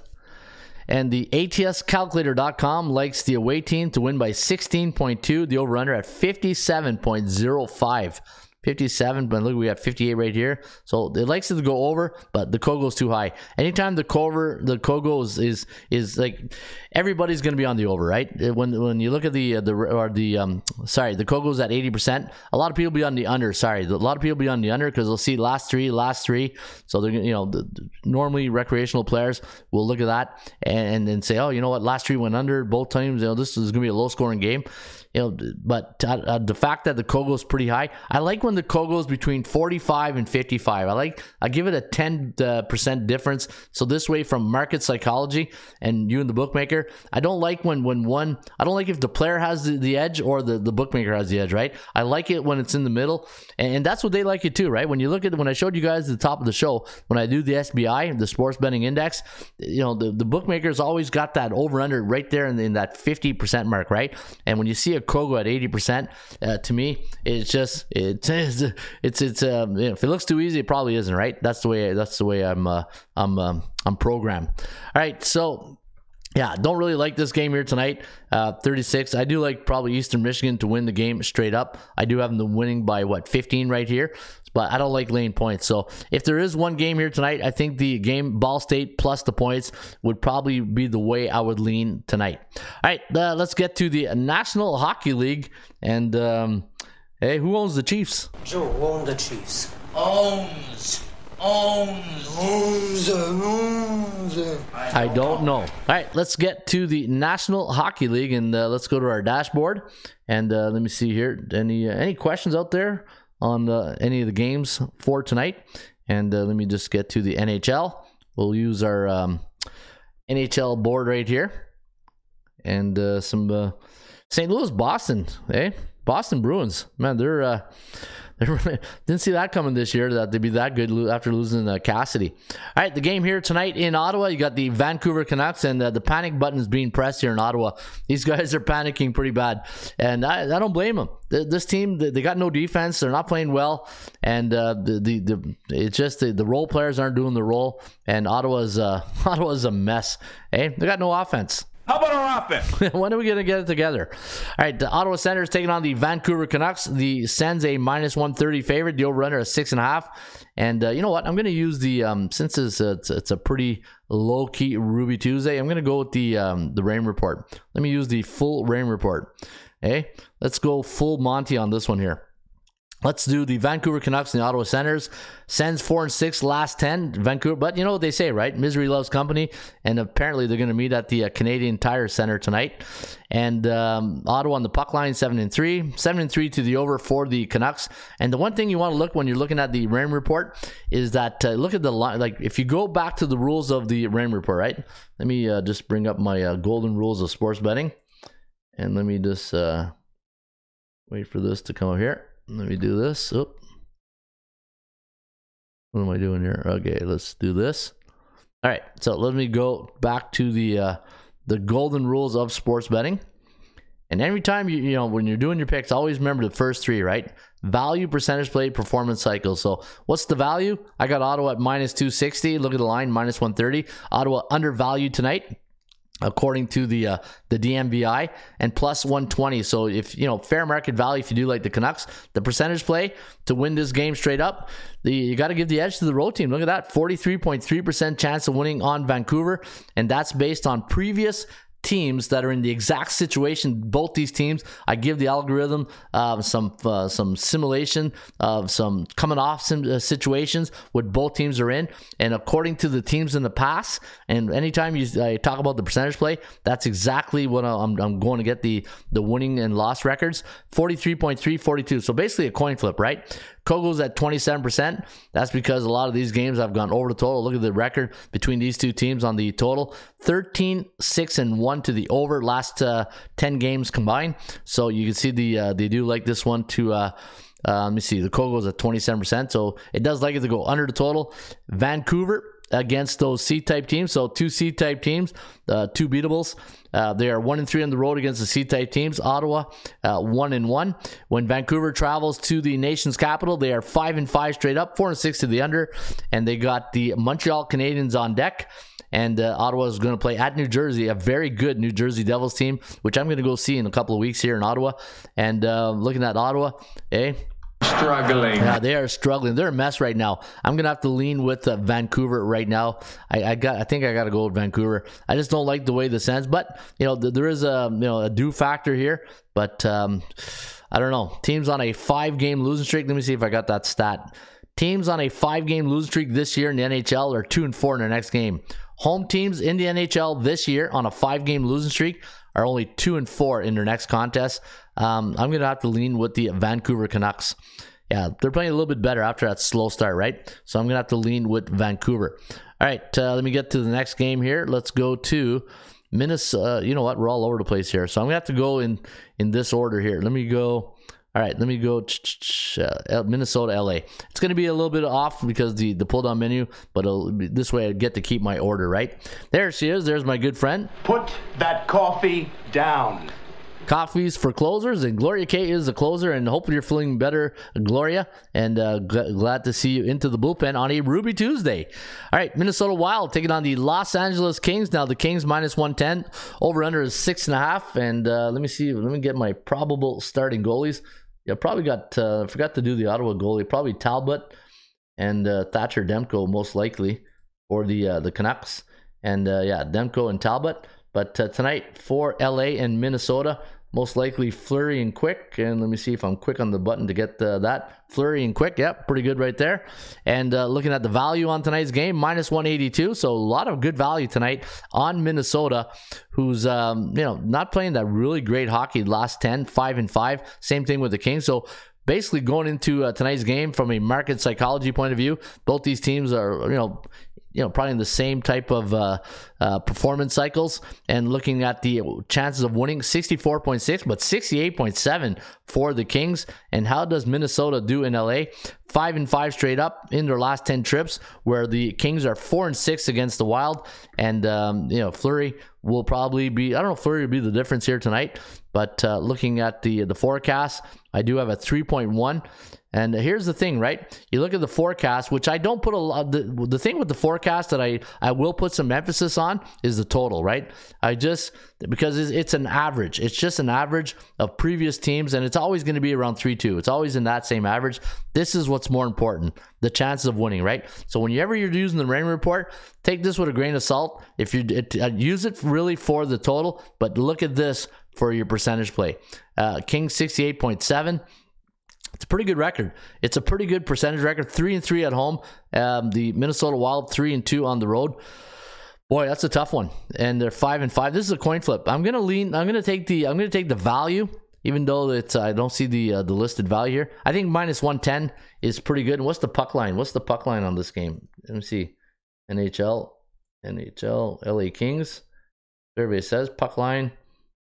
And the ATScalculator.com likes the away team to win by 16.2, the over under at 57.05. 57, but look, we got 58 right here. So it likes it to go over, but the Kogo's too high. Anytime the cover, the Kogo is, is is like everybody's going to be on the over, right? When when you look at the uh, the or the um sorry, the Kogo's at 80 percent. A lot of people be on the under. Sorry, a lot of people be on the under because they'll see last three, last three. So they're you know the, normally recreational players will look at that and and say, oh, you know what, last three went under both times. You know this is going to be a low scoring game you know, but uh, the fact that the Kogo is pretty high, I like when the Kogo is between 45 and 55. I like, I give it a 10 uh, percent difference. So this way, from market psychology and you and the bookmaker, I don't like when when one, I don't like if the player has the, the edge or the the bookmaker has the edge, right? I like it when it's in the middle, and, and that's what they like it too, right? When you look at when I showed you guys at the top of the show, when I do the SBI, the Sports Betting Index, you know, the the bookmakers always got that over under right there in, in that 50 percent mark, right? And when you see a Kogo at 80%, uh, to me, it's just, it's, it's, it's, it's um, you know, if it looks too easy, it probably isn't, right? That's the way, that's the way I'm, uh, I'm, um, I'm programmed. All right. So, yeah, don't really like this game here tonight. Uh, 36. I do like probably Eastern Michigan to win the game straight up. I do have them winning by what 15 right here, but I don't like laying points. So if there is one game here tonight, I think the game Ball State plus the points would probably be the way I would lean tonight. All right, uh, let's get to the National Hockey League and um, hey, who owns the Chiefs? Joe owns the Chiefs. Owns. Owns. I don't know. All right, let's get to the National Hockey League and uh, let's go to our dashboard and uh, let me see here. Any uh, any questions out there on uh, any of the games for tonight? And uh, let me just get to the NHL. We'll use our um, NHL board right here and uh, some uh, St. Louis, Boston. Eh, Boston Bruins. Man, they're. Didn't see that coming this year that they'd be that good after losing uh, Cassidy. All right, the game here tonight in Ottawa. You got the Vancouver Canucks, and uh, the panic button is being pressed here in Ottawa. These guys are panicking pretty bad, and I, I don't blame them. This team, they got no defense. They're not playing well, and uh, the, the the it's just the, the role players aren't doing the role, and Ottawa's uh, Ottawa's a mess. Hey, they got no offense. How about our offense? when are we going to get it together? All right, the Ottawa Senators taking on the Vancouver Canucks. The Sens a minus 130 favorite. The over-under a six and a half. And uh, you know what? I'm going to use the um, since it's a, it's, it's a pretty low key Ruby Tuesday. I'm going to go with the um, the Raymond Report. Let me use the full Raymond Report. Hey, let's go full Monty on this one here. Let's do the Vancouver Canucks and the Ottawa Senators. Sens four and six last ten. Vancouver, but you know what they say, right? Misery loves company, and apparently they're going to meet at the uh, Canadian Tire Center tonight. And um, Ottawa on the puck line, seven and three, seven and three to the over for the Canucks. And the one thing you want to look when you're looking at the Raymond Report is that uh, look at the line. Like if you go back to the rules of the Raymond Report, right? Let me uh, just bring up my uh, golden rules of sports betting, and let me just uh, wait for this to come up here. Let me do this. What am I doing here? Okay, let's do this. All right, so let me go back to the uh, the golden rules of sports betting. And every time you you know when you're doing your picks, always remember the first three, right? Value, percentage play, performance cycle. So what's the value? I got Ottawa at minus 260. Look at the line, minus 130. Ottawa undervalued tonight according to the uh, the DMVI and plus 120. So if you know fair market value, if you do like the Canucks, the percentage play to win this game straight up, the, you got to give the edge to the road team. Look at that, 43.3% chance of winning on Vancouver, and that's based on previous teams that are in the exact situation both these teams i give the algorithm uh, some uh, some simulation of some coming off sim- uh, situations what both teams are in. And according to the teams in the past and anytime you uh, talk about the percentage play that's exactly what I'm, I'm going to get the the winning and loss records. 43.3 42 so basically a coin flip right Kogo's at 27%. That's because a lot of these games I've gone over the total. Look at the record between these two teams on the total 13, 6, and 1 to the over last uh, 10 games combined. So you can see the uh, they do like this one to. Uh, Uh, let me see. The Kogo's at 27%, so it does like it to go under the total. Vancouver against those C type teams. So two C type teams, uh, two beatables. Uh, they are one and three on the road against the C type teams. Ottawa, uh, one and one. When Vancouver travels to the nation's capital, they are five and five straight up, four and six to the under, and they got the Montreal Canadiens on deck. And uh, Ottawa is going to play at New Jersey, a very good New Jersey Devils team, which I'm going to go see in a couple of weeks here in Ottawa. And uh, looking at Ottawa, eh? Struggling. Yeah, they are struggling. They're a mess right now. I'm gonna have to lean with uh, Vancouver right now. I, I, got. I think I got to go with Vancouver. I just don't like the way this ends. But you know, th- there is a you know a do factor here. But um, I don't know. Teams on a five game losing streak. Let me see if I got that stat. Teams on a five game losing streak this year in the NHL are two and four in their next game. Home teams in the NHL this year on a five game losing streak are only two and four in their next contest. Um, I'm gonna have to lean with the Vancouver Canucks. Yeah, they're playing a little bit better after that slow start, right? So I'm gonna have to lean with Vancouver. All right, uh, let me get to the next game here. Let's go to Minnesota. You know what? We're all over the place here, so I'm gonna have to go in in this order here. Let me go. All right, let me go uh, Minnesota, LA. It's going to be a little bit off because the the pull down menu, but this way I get to keep my order right. There she is. There's my good friend. Put that coffee down. Coffees for closers, and Gloria K is a closer, and hopefully you're feeling better, Gloria. And uh, g- glad to see you into the bullpen on a Ruby Tuesday. All right, Minnesota Wild taking on the Los Angeles Kings. Now the Kings minus 110, over under is six and a half. And uh, let me see, let me get my probable starting goalies. Yeah, probably got uh, forgot to do the Ottawa goalie. Probably Talbot and uh, Thatcher Demko most likely for the uh, the Canucks. And uh, yeah, Demko and Talbot. But uh, tonight for LA and Minnesota, most likely Fleury and Quick. And let me see if I'm quick on the button to get uh, that. Fleury and Quick, yep, pretty good right there. And uh, looking at the value on tonight's game, minus 182. So a lot of good value tonight on Minnesota, who's um, you know not playing that really great hockey last 10, 5 and 5. Same thing with the Kings. So basically going into uh, tonight's game from a market psychology point of view, both these teams are you know you know, probably in the same type of uh, uh, performance cycles. And looking at the chances of winning, 64.6, but 68.7 for the Kings. And how does Minnesota do in LA? Five and five straight up in their last 10 trips, where the Kings are four and six against the Wild. And, um, you know, Fleury will probably be, I don't know if Fleury will be the difference here tonight, but uh, looking at the, the forecast, I do have a 3.1. And here's the thing, right? You look at the forecast, which I don't put a lot. The, the thing with the forecast that I I will put some emphasis on is the total, right? I just because it's, it's an average. It's just an average of previous teams, and it's always going to be around three two. It's always in that same average. This is what's more important: the chances of winning, right? So whenever you're using the Raymond Report, take this with a grain of salt. If you it, uh, use it really for the total, but look at this for your percentage play. Uh, King sixty eight point seven. It's a pretty good record. It's a pretty good percentage record. Three and three at home. Um, the Minnesota Wild three and two on the road. Boy, that's a tough one. And they're five and five. This is a coin flip. I'm gonna lean. I'm gonna take the. I'm gonna take the value, even though it's. I don't see the uh, the listed value here. I think minus one ten is pretty good. And what's the puck line? What's the puck line on this game? Let me see. NHL, NHL, LA Kings. Everybody says puck line.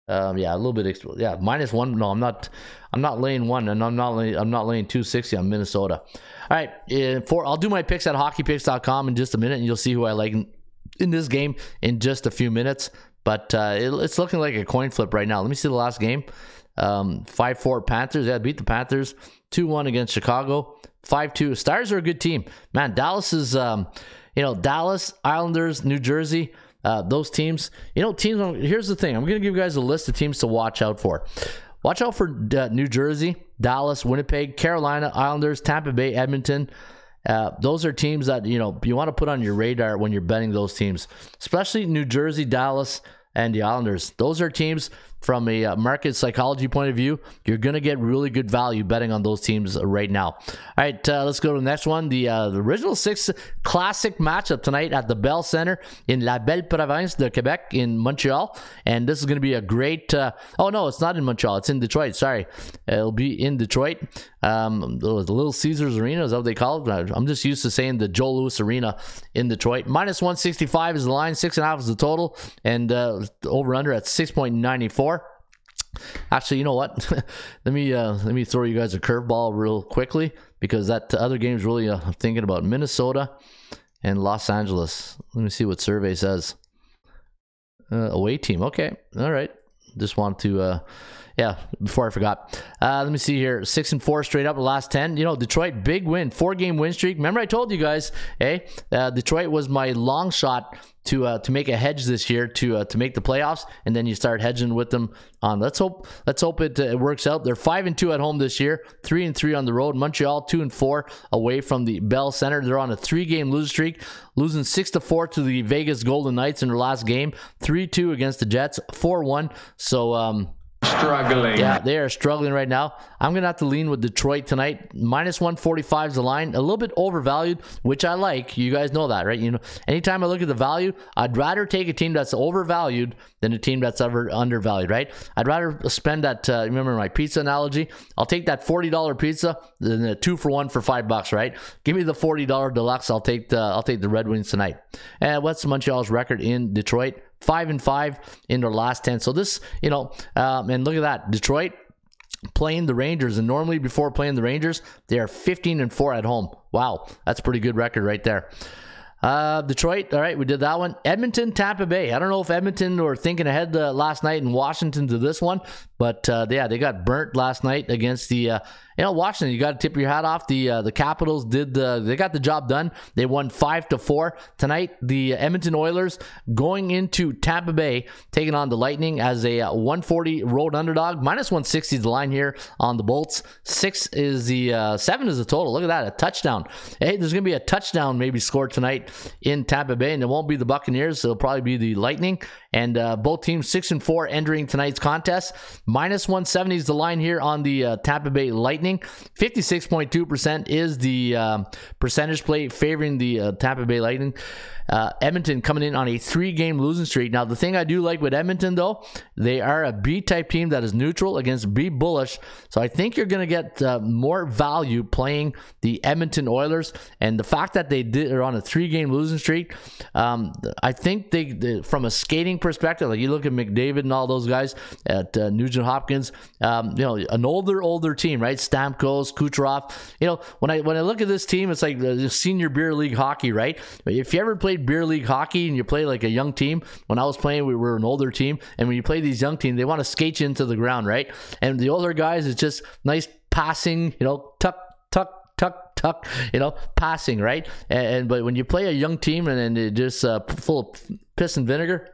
Um, yeah, a little bit extra. Yeah, minus one. No, I'm not. I'm not laying one, and I'm not. Laying, I'm not laying two sixty on Minnesota. All right, uh, for I'll do my picks at hockeypicks.com in just a minute, and you'll see who I like in, in this game in just a few minutes. But uh, it, it's looking like a coin flip right now. Let me see the last game. Um, five four Panthers. Yeah, beat the Panthers two one against Chicago. Five two. Stars are a good team, man. Dallas is. Um, you know, Dallas Islanders, New Jersey. Uh, those teams, you know, teams. Here's the thing: I'm going to give you guys a list of teams to watch out for. Watch out for uh, New Jersey, Dallas, Winnipeg, Carolina, Islanders, Tampa Bay, Edmonton. Uh, those are teams that you know you want to put on your radar when you're betting those teams, especially New Jersey, Dallas, and the Islanders. Those are teams from a uh, market psychology point of view, you're going to get really good value betting on those teams right now. All right, uh, let's go to the next one. The, uh, the original six classic matchup tonight at the Bell Center in La Belle Province de Quebec in Montreal. And this is going to be a great. Uh, oh, no, it's not in Montreal. It's in Detroit. Sorry. It'll be in Detroit. Um, the Little Caesars Arena is what they call it? I'm just used to saying the Joe Louis Arena in Detroit. Minus 165 is the line, six and a half is the total, and uh, over under at 6.94. Actually, you know what? let me uh, let me throw you guys a curveball real quickly because that other game's really uh, thinking about Minnesota and Los Angeles. Let me see what survey says. Uh, away team. Okay. All right. Just want to uh yeah, before I forgot. Uh, let me see here. Six and four straight up the last 10. You know, Detroit, big win, four game win streak. Remember, I told you guys, hey, uh, Detroit was my long shot to uh, to make a hedge this year to uh, to make the playoffs, and then you start hedging with them on. Let's hope let's hope it, uh, it works out. They're five and two at home this year, three and three on the road. Montreal two and four away from the Bell Center. They're on a three game lose streak, losing six to four to the Vegas Golden Knights in their last game, three two against the Jets, four one. So um, Struggling. yeah, they are struggling right now. I'm gonna have to lean with Detroit tonight. Minus 145 is the line, a little bit overvalued, which I like. You guys know that, right? You know, anytime I look at the value, I'd rather take a team that's overvalued than a team that's ever undervalued, right? I'd rather spend that. Uh, remember my pizza analogy? I'll take that forty dollar pizza than a two for one for five bucks, right? Give me the forty dollar deluxe. I'll take the I'll take the Red Wings tonight. And what's Montreal's record in Detroit? Five and five in their last ten. So this, you know, um, and look at that, Detroit playing the Rangers, and normally before playing the Rangers, they are 15 and 4 at home. Wow, that's a pretty good record right there. Uh, Detroit, all right, we did that one. Edmonton, Tampa Bay. I don't know if Edmonton were thinking ahead uh, last night in Washington to this one, but uh, yeah, they got burnt last night against the. Uh, you know, Washington. You got to tip your hat off. The uh, the Capitals did the. They got the job done. They won five to four tonight. The Edmonton Oilers going into Tampa Bay, taking on the Lightning as a uh, 140 road underdog. Minus 160 is the line here on the Bolts. Six is the uh, seven is the total. Look at that, a touchdown. Hey, there's gonna be a touchdown maybe scored tonight in Tampa Bay, and it won't be the Buccaneers. It'll probably be the Lightning. And uh, both teams six and four entering tonight's contest. Minus 170 is the line here on the uh, Tampa Bay Lightning. 56.2% is the um, percentage plate favoring the uh, Tampa Bay Lightning. Uh, Edmonton coming in on a three game losing streak. Now, the thing I do like with Edmonton, though, they are a B type team that is neutral against B bullish. So I think you're going to get uh, more value playing the Edmonton Oilers. And the fact that they did, are on a three game losing streak, um, I think they, they, from a skating perspective, like you look at McDavid and all those guys at uh, Nugent Hopkins, um, you know, an older, older team, right? Stamkos, Kucherov. You know, when I when I look at this team, it's like the senior beer league hockey, right? If you ever played beer league hockey and you play like a young team, when I was playing, we were an older team, and when you play these young teams, they want to skate you into the ground, right? And the older guys, it's just nice passing, you know, tuck, tuck, tuck, tuck, you know, passing, right? And, and but when you play a young team and, and it just uh, full of piss and vinegar,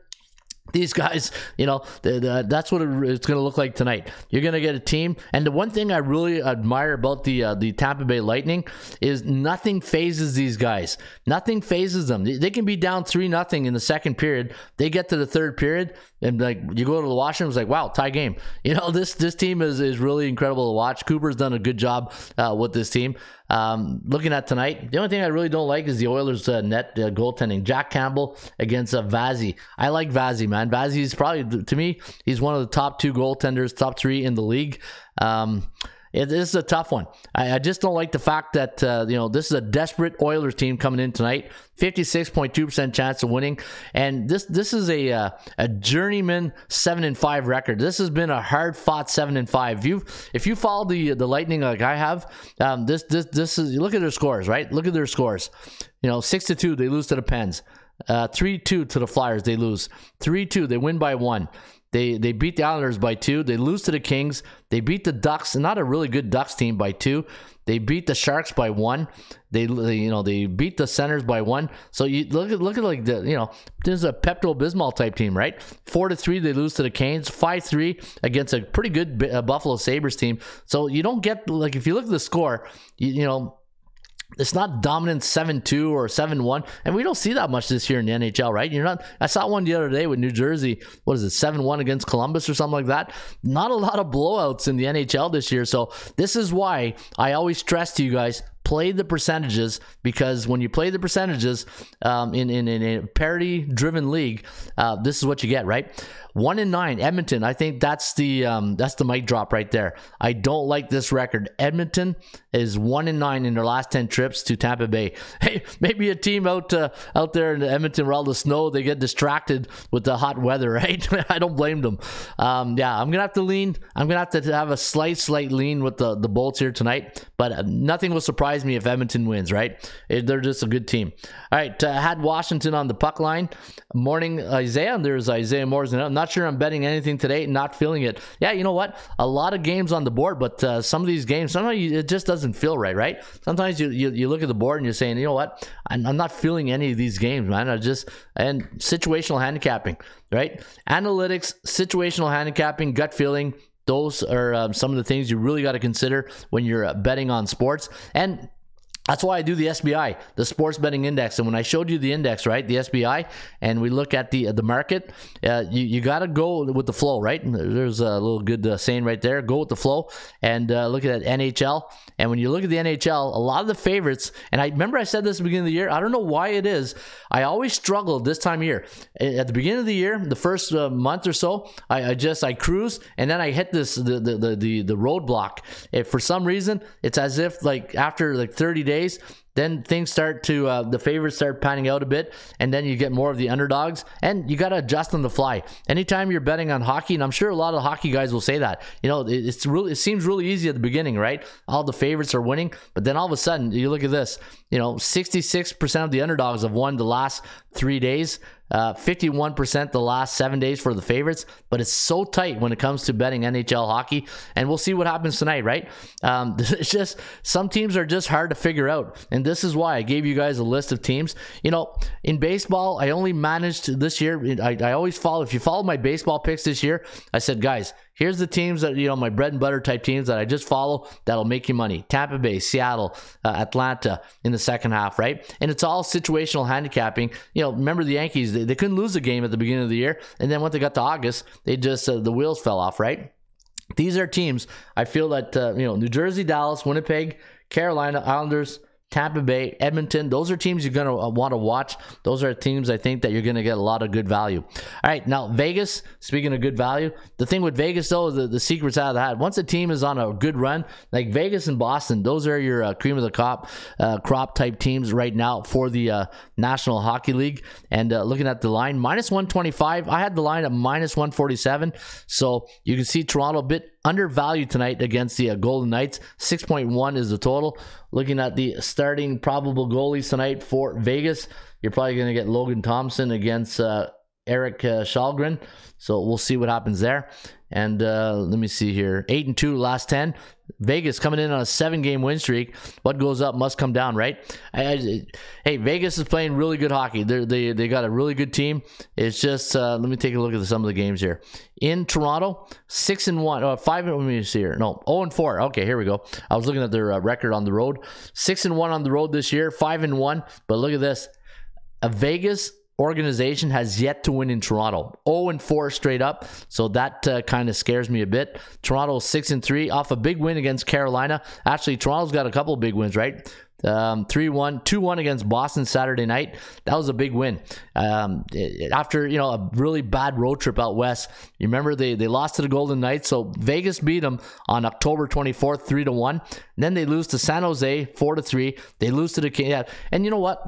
these guys, you know, the, the, that's what it's going to look like tonight. You're going to get a team, and the one thing I really admire about the uh, the Tampa Bay Lightning is nothing phases these guys. Nothing phases them. They, can be down three nothing in the second period. They get to the third period, and like you go to the washroom, it's like wow, tie game. You know, this this team is is really incredible to watch. Cooper's done a good job uh, with this team. Um, looking at tonight, the only thing I really don't like is the Oilers' uh, net uh, goaltending. Jack Campbell against uh, Vazzy. I like Vazzy, man. Vazzy is probably to me, he's one of the top two goaltenders, top three in the league. Um, it, this is a tough one. I, I, just don't like the fact that uh, you know this is a desperate Oilers team coming in tonight. Fifty six point two percent chance of winning, and this this is a uh, a journeyman seven and five record. This has been a hard fought seven and five. If you if you follow the the Lightning like I have, um, this this this is look at their scores. Right, look at their scores. You know, six to two they lose to the Pens. Uh, three two to the Flyers they lose. Three two they win by one. They they beat the Islanders by two. They lose to the Kings. They beat the Ducks, not a really good Ducks team, by two. They beat the Sharks by one. They, they you know they beat the Senators by one. So you look at look at like the you know this is a Pepto Bismol type team, right? Four to three they lose to the Canes. Five three against a pretty good uh, Buffalo Sabres team. So you don't get like if you look at the score, you, you know it's not dominant 7-2 or 7-1 and we don't see that much this year in the nhl right? You're not i saw one the other day with new jersey what is it 7-1 against columbus or something like that? Not a lot of blowouts in the nhl this year so this is why i always stress to you guys play the percentages because when you play the percentages um, in, in, in a parity driven league, uh, this is what you get, right? One in nine, Edmonton. I think that's the um, that's the mic drop right there. I don't like this record. Edmonton is one in nine in their last ten trips to Tampa Bay. Hey, maybe a team out uh, out there in Edmonton where all the snow, they get distracted with the hot weather, right? I don't blame them. Um, yeah, I'm gonna have to lean. I'm gonna have to have a slight, slight lean with the the Bolts here tonight. But uh, nothing will surprise me if Edmonton wins, right? They're just a good team. All right, uh, had Washington on the puck line. Morning Isaiah, and there's Isaiah Moore's. I'm not sure I'm betting anything today, not feeling it. Yeah, you know what? A lot of games on the board, but uh, some of these games, sometimes it just doesn't feel right, right? Sometimes you, you, you look at the board and you're saying, you know what? I'm, I'm not feeling any of these games, man. I just, and situational handicapping, right? Analytics, situational handicapping, gut feeling, those are um, some of the things you really got to consider when you're uh, betting on sports. And that's why I do the SBI, the Sports Betting Index. And when I showed you the index, right, the SBI, and we look at the the market, uh, you you got to go with the flow, right? There's a little good uh, saying right there. Go with the flow, and uh, look at NHL. And when you look at the NHL, a lot of the favorites, and I remember I said this at the beginning of the year. I don't know why it is. I always struggled this time of year. At the beginning of the year, the first uh, month or so, I, I, just I cruise, and then I hit this the the the the, the roadblock. If for some reason, it's as if like after like 30 days days, then things start to uh, the favorites start panning out a bit, and then you get more of the underdogs, and you got to adjust on the fly. Anytime you're betting on hockey, and I'm sure a lot of hockey guys will say that, you know, it's really it seems really easy at the beginning, right? All the favorites are winning, but then all of a sudden you look at this, you know, 66% of the underdogs have won the last three days. Uh, 51% the last seven days for the favorites, but it's so tight when it comes to betting NHL hockey. And we'll see what happens tonight, right? Um, it's just some teams are just hard to figure out. And this is why I gave you guys a list of teams. You know, in baseball, I only managed this year, I, I always follow, if you follow my baseball picks this year, I said, guys, Here's the teams that, you know, my bread and butter type teams that I just follow that'll make you money Tampa Bay, Seattle, uh, Atlanta in the second half, right? And it's all situational handicapping. You know, remember the Yankees, they, they couldn't lose a game at the beginning of the year. And then once they got to August, they just, uh, the wheels fell off, right? These are teams I feel that, uh, you know, New Jersey, Dallas, Winnipeg, Carolina, Islanders, Tampa Bay, Edmonton, those are teams you're going to uh, want to watch. Those are teams I think that you're going to get a lot of good value. All right, now Vegas, speaking of good value, the thing with Vegas though, is the, the secret's out of the hat. Once a team is on a good run, like Vegas and Boston, those are your uh, cream of the crop, uh, crop type teams right now for the uh, National Hockey League. And uh, looking at the line, minus 125. I had the line at minus 147. So you can see Toronto a bit undervalued tonight against the uh, Golden Knights. 6.1 is the total. Looking at the starting probable goalies tonight for Vegas, you're probably going to get Logan Thompson against uh, Erik uh. So we'll see what happens there. And uh, let me see here. Eight and two last ten. Vegas coming in on a seven game win streak. What goes up must come down, right? I, I, hey, Vegas is playing really good hockey. They're, they they got a really good team. It's just uh, let me take a look at some of the games here. In Toronto, six and one, oh, five. Let me see here. No, zero oh and four. Okay, here we go. I was looking at their uh, record on the road. Six and one on the road this year. Five and one. But look at this. Vegas organization has yet to win in Toronto. 0 and 4 straight up. So that uh, kind of scares me a bit. Toronto 6 and 3 off a big win against Carolina. Actually, Toronto's got a couple big wins, right? Um, 3 1, 2 1 against Boston Saturday night. That was a big win. Um, after, you know, a really bad road trip out west, you remember they, they lost to the Golden Knights. So Vegas beat them on October 24th, 3 to 1. then they lose to San Jose, 4 to 3. They lose to the. Yeah. And you know what?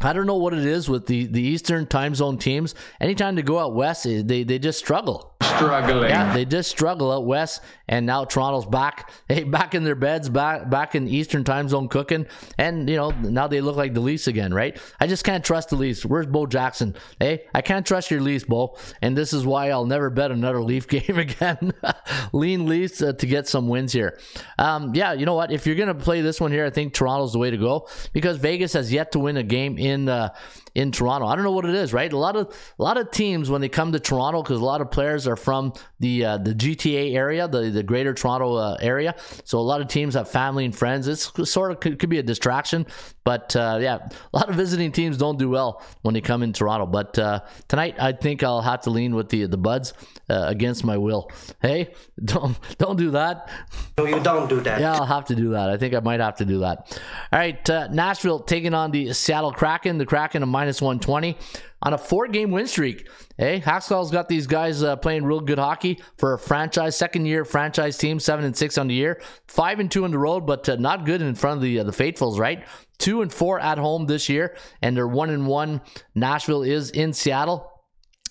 I don't know what it is with the, the Eastern time zone teams. Anytime they go out west, they, they just struggle. Struggling. Yeah, they just struggle out west, and now Toronto's back, hey, back in their beds, back back in Eastern time zone cooking, and you know now they look like the Leafs again, right? I just can't trust the Leafs. Where's Bo Jackson? Hey, I can't trust your Leafs, Bo, and this is why I'll never bet another Leaf game again. Lean Leafs uh, to get some wins here. Um, yeah, you know what? If you're gonna play this one here, I think Toronto's the way to go because Vegas has yet to win a game in uh, in Toronto. I don't know what it is, right? A lot of a lot of teams when they come to Toronto because a lot of players are from the uh, the GTA area, the the Greater Toronto uh, area. So a lot of teams have family and friends. It's sort of could, could be a distraction, but uh, yeah, a lot of visiting teams don't do well when they come in Toronto. But uh, tonight, I think I'll have to lean with the the Buds uh, against my will. Hey, don't don't do that. No, you don't do that. Yeah, I'll have to do that. I think I might have to do that. All right, uh, Nashville taking on the Seattle Kraken. The Kraken a minus 120 on a four game win streak. Hey, Hacksaw has got these guys uh, playing real good hockey for a franchise, second year franchise team, seven and six on the year, five and two on the road, but uh, not good in front of the uh, the faithfuls, right? Two and four at home this year, and they're one and one. Nashville is in Seattle,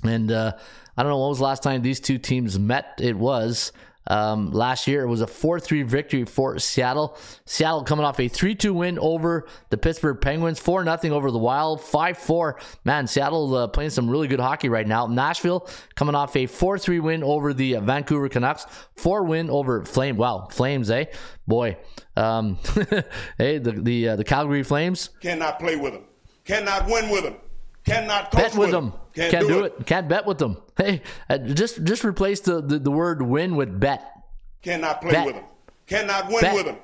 and uh, I don't know when was the last time these two teams met. It was um, last year. It was a 4 3 victory for Seattle. Seattle coming off a 3 2 win over the Pittsburgh Penguins, 4 0 over the Wild, 5 4. Man, Seattle uh, playing some really good hockey right now. Nashville coming off a 4 3 win over the uh, Vancouver Canucks, 4 win over Flame. Wow, Flames, eh? Boy. Um, hey, the, the, uh, the Calgary Flames. Cannot play with them. Cannot win with them. Cannot coach bet with them. Can't, Can't, do, do it. it. Can't bet with them. Hey, uh, just just replace the, the, the word win with bet. Cannot play Bet. with them. Cannot win Bet. with them.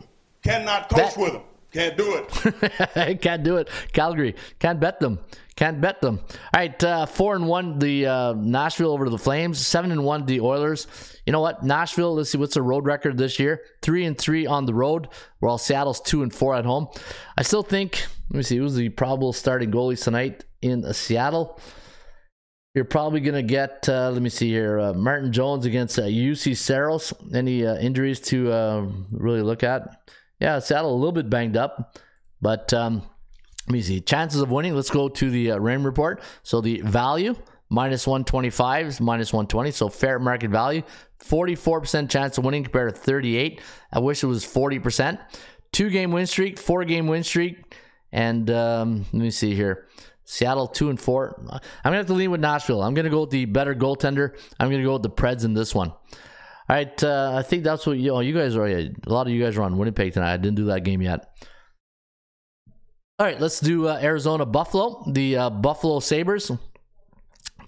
Cannot coach Bet. with them. Can't do it. Can't do it. Calgary. Can't bet them. Can't bet them. All right, uh, four and one the uh, Nashville over to the Flames. Seven and one the Oilers. You know what? Nashville. Let's see what's the road record this year. Three and three on the road. While Seattle's two and four at home. I still think. Let me see. Who's the probable starting goalies tonight in uh, Seattle? You're probably going to get, uh, let me see here, uh, Martin Jones against uh, Juuse Saros. Any uh, injuries to uh, really look at? Yeah, Seattle a little bit banged up, but um, let me see. Chances of winning, let's go to the uh, Raymond Report. So the value, minus 125 is minus 120, so fair market value. 44% chance of winning compared to 38. I wish it was 40%. Two game win streak, four game win streak, and um, let me see here. Seattle two and four. I'm gonna have to lean with Nashville. I'm gonna go with the better goaltender. I'm gonna go with the Preds in this one. All right, uh, I think that's what you know, you guys are. A lot of you guys are on Winnipeg tonight. I didn't do that game yet. All right, let's do uh, Arizona Buffalo. The uh, Buffalo Sabres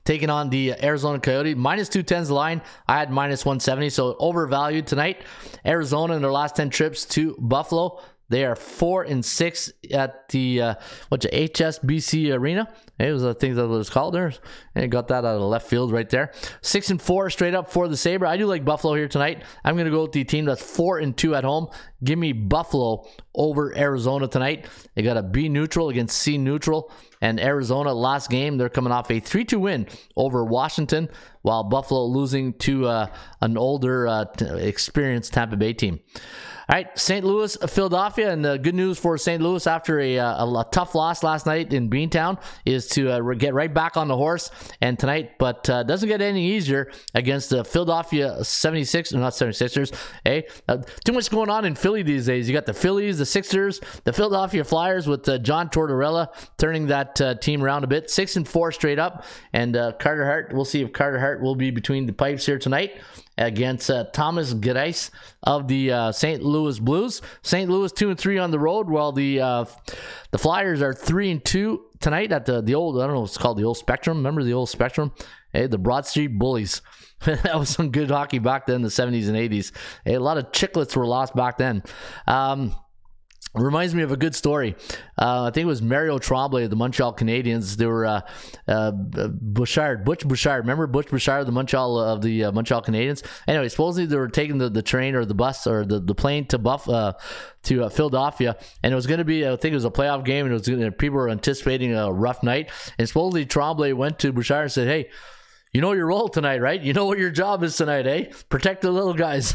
taking on the Arizona Coyote. Minus 210's line. I had minus 170, so overvalued tonight. Arizona in their last 10 trips to Buffalo. They are four and six at the uh, what's it, HSBC Arena. It was I think that was called there, and got that out of left field right there. Six and four straight up for the Sabre. I do like Buffalo here tonight. I'm gonna go with the team that's four and two at home. Give me Buffalo over Arizona tonight. They got a B neutral against C neutral, and Arizona last game they're coming off a three two win over Washington, while Buffalo losing to uh, an older, uh, experienced Tampa Bay team. All right, St. Louis, Philadelphia, and the good news for St. Louis after a, uh, a, a tough loss last night in Beantown is to uh, get right back on the horse and tonight, but uh, doesn't get any easier against the Philadelphia 76, not 76ers. Hey, uh, too much going on in Philly these days. You got the Phillies, the Sixers, the Philadelphia Flyers with uh, John Tortorella turning that uh, team around a bit, six and four straight up, and Carter Hart. We'll see if Carter Hart will be between the pipes here tonight against uh, Thomas Greiss of the uh, St. Louis Blues. St. Louis two and three on the road, while the uh, the Flyers are three and two tonight at the the old I don't know what's called the old Spectrum. Remember the old Spectrum? Hey, the Broad Street Bullies. that was some good hockey back then, the 70s and 80s. Hey, a lot of chicklets were lost back then. Um, Reminds me of a good story. Uh, I think it was Mario Tremblay of the Montreal Canadiens. They were uh, uh, Bouchard, Butch Bouchard. Remember Butch Bouchard, the Montreal of the uh, Montreal Canadiens. Anyway, supposedly they were taking the, the train or the bus or the, the plane to Buff uh, to uh, Philadelphia, and it was going to be I think it was a playoff game, and it was gonna, people were anticipating a rough night. And supposedly Tremblay went to Bouchard and said, "Hey." You know your role tonight, right? You know what your job is tonight, eh? Protect the little guys.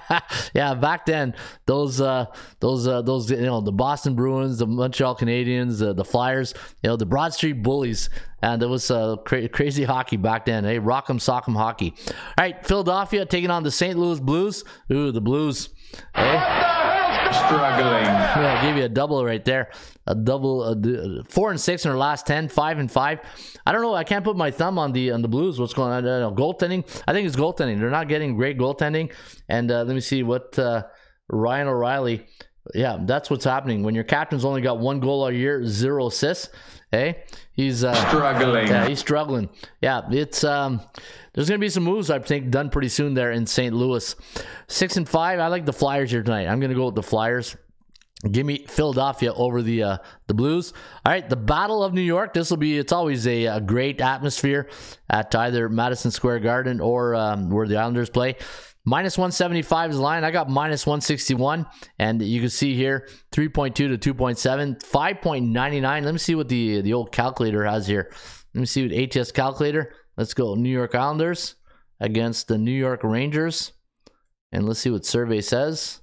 yeah, back then, those, uh, those, uh, those, you know, the Boston Bruins, the Montreal Canadiens, uh, the Flyers, you know, the Broad Street Bullies, and it was uh, cra- crazy hockey back then, eh? Rock'em sock'em hockey. All right, Philadelphia taking on the St. Louis Blues. Ooh, the Blues. Eh? Struggling. Yeah, I gave you a double right there. A double, d- four and six in their last ten, five and five. I don't know. I can't put my thumb on the on the Blues. What's going on? I don't know. Goaltending. I think it's goaltending. They're not getting great goaltending. And uh, let me see what uh, Ryan O'Reilly. Yeah, that's what's happening when your captain's only got one goal a year, zero assists, Hey, he's uh, Struggling. Yeah, he's struggling. Yeah, it's um. There's gonna be some moves I think done pretty soon there in St. Louis. Six and five. I like the Flyers here tonight. I'm gonna go with the Flyers. Give me Philadelphia over the uh, the Blues. All right, the Battle of New York. This will be. It's always a, a great atmosphere at either Madison Square Garden or um, where the Islanders play. Minus 175 is the line. I got minus 161. And you can see here 3.2 to 2.7, 5.99. Let me see what the, the old calculator has here. Let me see what ATS calculator. Let's go New York Islanders against the New York Rangers. And let's see what survey says.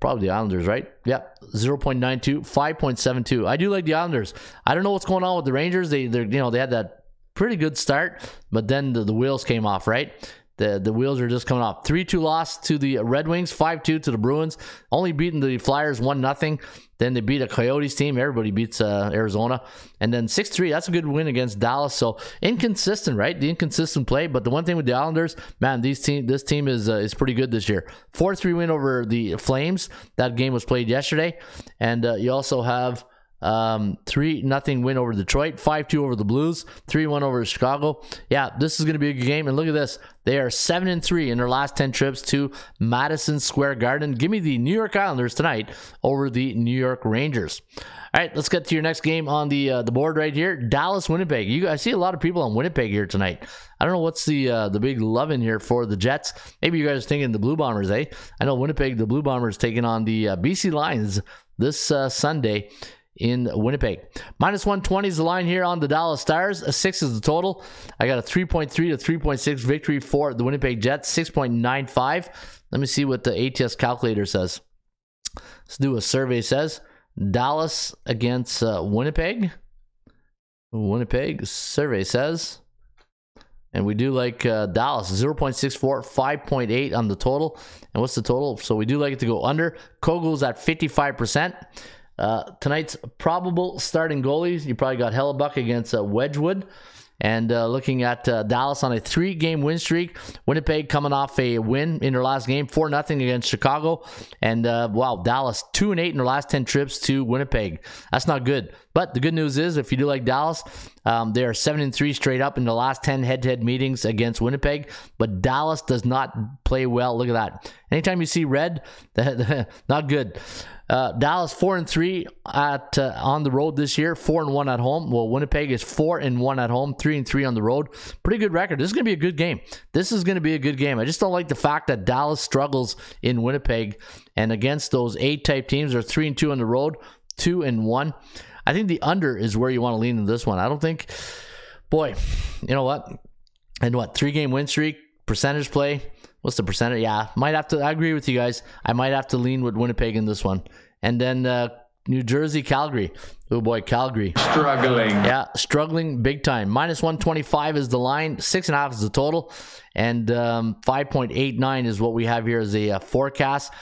Probably the Islanders, right? Yep. 0.92, 5.72. I do like the Islanders. I don't know what's going on with the Rangers. They they're you know, they had that pretty good start, but then the, the wheels came off, right? The the wheels are just coming off. 3-2 loss to the Red Wings, 5-2 to the Bruins. Only beating the Flyers 1-0. Then they beat a Coyotes team. Everybody beats uh, Arizona. And then 6-3. That's a good win against Dallas. So inconsistent, right? The inconsistent play. But the one thing with the Islanders, man, these team this team is uh, is pretty good this year. 4-3 win over the Flames. That game was played yesterday. And uh, you also have um, three nothing win over Detroit, five two over the Blues, three one over Chicago. Yeah, this is going to be a good game. And look at this, they are seven and three in their last ten trips to Madison Square Garden. Give me the New York Islanders tonight over the New York Rangers. All right, let's get to your next game on the uh, the board right here. Dallas Winnipeg. You I see a lot of people on Winnipeg here tonight. I don't know what's the uh, the big love in here for the Jets. Maybe you guys are thinking the Blue Bombers, eh? I know Winnipeg, the Blue Bombers taking on the uh, BC Lions this uh, Sunday in Winnipeg. Minus 120 is the line here on the Dallas Stars. A six is the total. I got a 3.3 to 3.6 victory for the Winnipeg Jets, 6.95. Let me see what the ATS calculator says. Let's do a survey says Dallas against uh, Winnipeg. Winnipeg survey says. And we do like uh, Dallas 0.64, 5.8 on the total. And what's the total? So we do like it to go under. Kogel's at 55%. Uh, tonight's probable starting goalies, you probably got Hellebuyck against uh, Wedgewood. And uh, looking at uh, Dallas on a three game win streak, Winnipeg coming off a win in their last game, 4 0 against Chicago. And uh, wow, Dallas 2 and 8 in their last 10 trips to Winnipeg. That's not good. But the good news is, if you do like Dallas, um, they are 7 and 3 straight up in the last 10 head to head meetings against Winnipeg. But Dallas does not play well. Look at that. Anytime you see red, not good. Uh, Dallas four and three at uh, on the road this year, four and one at home. Well, Winnipeg is four and one at home, three and three on the road. Pretty good record. This is going to be a good game. This is going to be a good game. I just don't like the fact that Dallas struggles in Winnipeg and against those eight type teams. They're three and two on the road, two and one. I think the under is where you want to lean in this one. I don't think, boy, you know what? And what three game win streak percentage play? What's the percentage? Yeah, might have to. I agree with you guys. I might have to lean with Winnipeg in this one. And then uh, New Jersey, Calgary. Oh boy, Calgary. Struggling. Yeah, struggling big time. Minus 125 is the line. Six and a half is the total. And um, 5.89 is what we have here as a uh, forecast.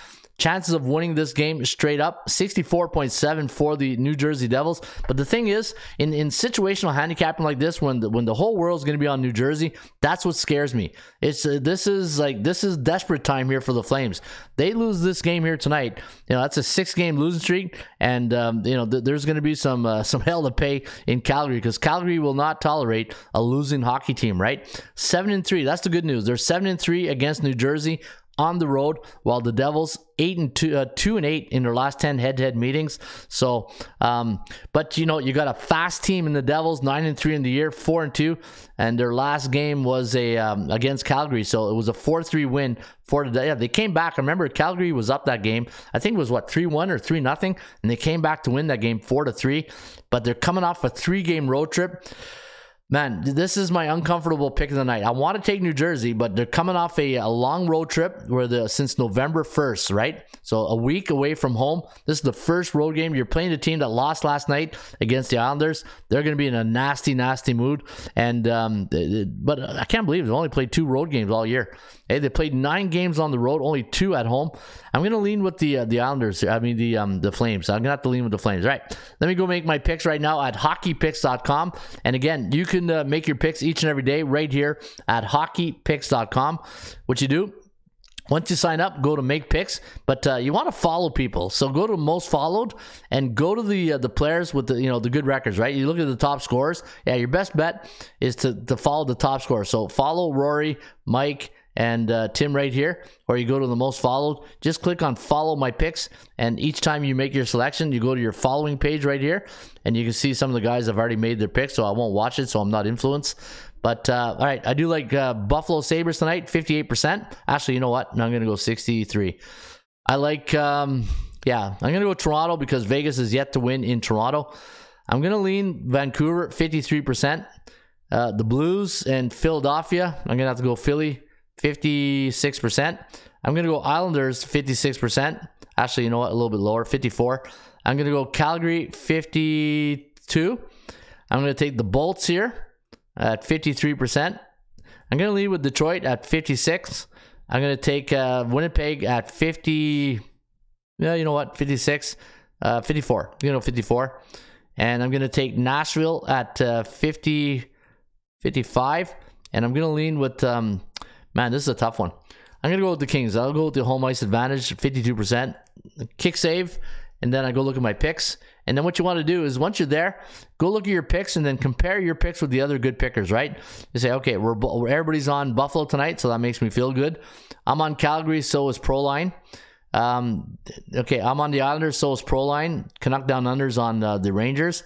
Chances of winning this game straight up 64.7 for the New Jersey Devils. But the thing is, in, in situational handicapping like this, when the, when the whole world's going to be on New Jersey, that's what scares me. It's uh, this is like this is desperate time here for the Flames. They lose this game here tonight. You know that's a six game losing streak, and um, you know th- there's going to be some uh, some hell to pay in Calgary because Calgary will not tolerate a losing hockey team. Right, seven and three. That's the good news. They're seven and three against New Jersey on the road, while the Devils eight and two, uh, two and eight in their last ten head-to-head meetings. So, um, but you know, you got a fast team in the Devils, nine and three in the year, four and two, and their last game was a um, against Calgary, so it was a four-three win for the. Yeah, they came back. I remember Calgary was up that game. I think it was what three one or three nothing, and they came back to win that game four to three. But they're coming off a three-game road trip. Man, this is my uncomfortable pick of the night. I want to take New Jersey, but they're coming off a, a long road trip where the since November 1st, right? So a week away from home. This is the first road game. You're playing a team that lost last night against the Islanders. They're going to be in a nasty, nasty mood. And um, but I can't believe they've only played two road games all year. Hey, they played nine games on the road, only two at home. I'm going to lean with the uh, the Islanders. I mean the um, the Flames. I'm going to have to lean with the Flames. All right. Let me go make my picks right now at hockeypicks.com. And again, you can uh, make your picks each and every day right here at hockeypicks.com. What you do? once you sign up, go to make picks, but uh, you want to follow people. So go to most followed and go to the uh, the players with the you know the good records, right? You look at the top scores. Yeah, your best bet is to to follow the top score. So follow Rory, Mike, and uh, Tim right here, or you go to the most followed. Just click on follow my picks, and each time you make your selection, you go to your following page right here, and you can see some of the guys have already made their picks. So I won't watch it, so I'm not influenced. But uh, all right, I do like uh, Buffalo Sabres tonight, 58%. Actually, you know what? I'm going to go 63. I like, um, yeah, I'm to go Toronto because Vegas is yet to win in Toronto. I'm to lean Vancouver, 53%. Uh, the Blues and Philadelphia, I'm to have to go Philly, 56%. I'm going to go Islanders, 56%. Actually, you know what? A little bit lower, 54. I'm going to go Calgary, 52. I'm going to take the Bolts here at 53%. I'm going to lead with Detroit at 56. I'm going to take uh, Winnipeg at 50. Yeah, you know what? 56. Uh, 54. You know, 54. And I'm going to take Nashville at uh, 50, 55. And I'm going to lean with, um, man, this is a tough one. I'm going to go with the Kings. I'll go with the home ice advantage, 52%. Kick save. And then I go look at my picks. And then what you want to do is once you're there, go look at your picks and then compare your picks with the other good pickers, right? You say, okay, we're everybody's on Buffalo tonight, so that makes me feel good. I'm on Calgary, so is Proline. Um, okay, I'm on the Islanders, so is Proline. Canuck down unders on uh, the Rangers.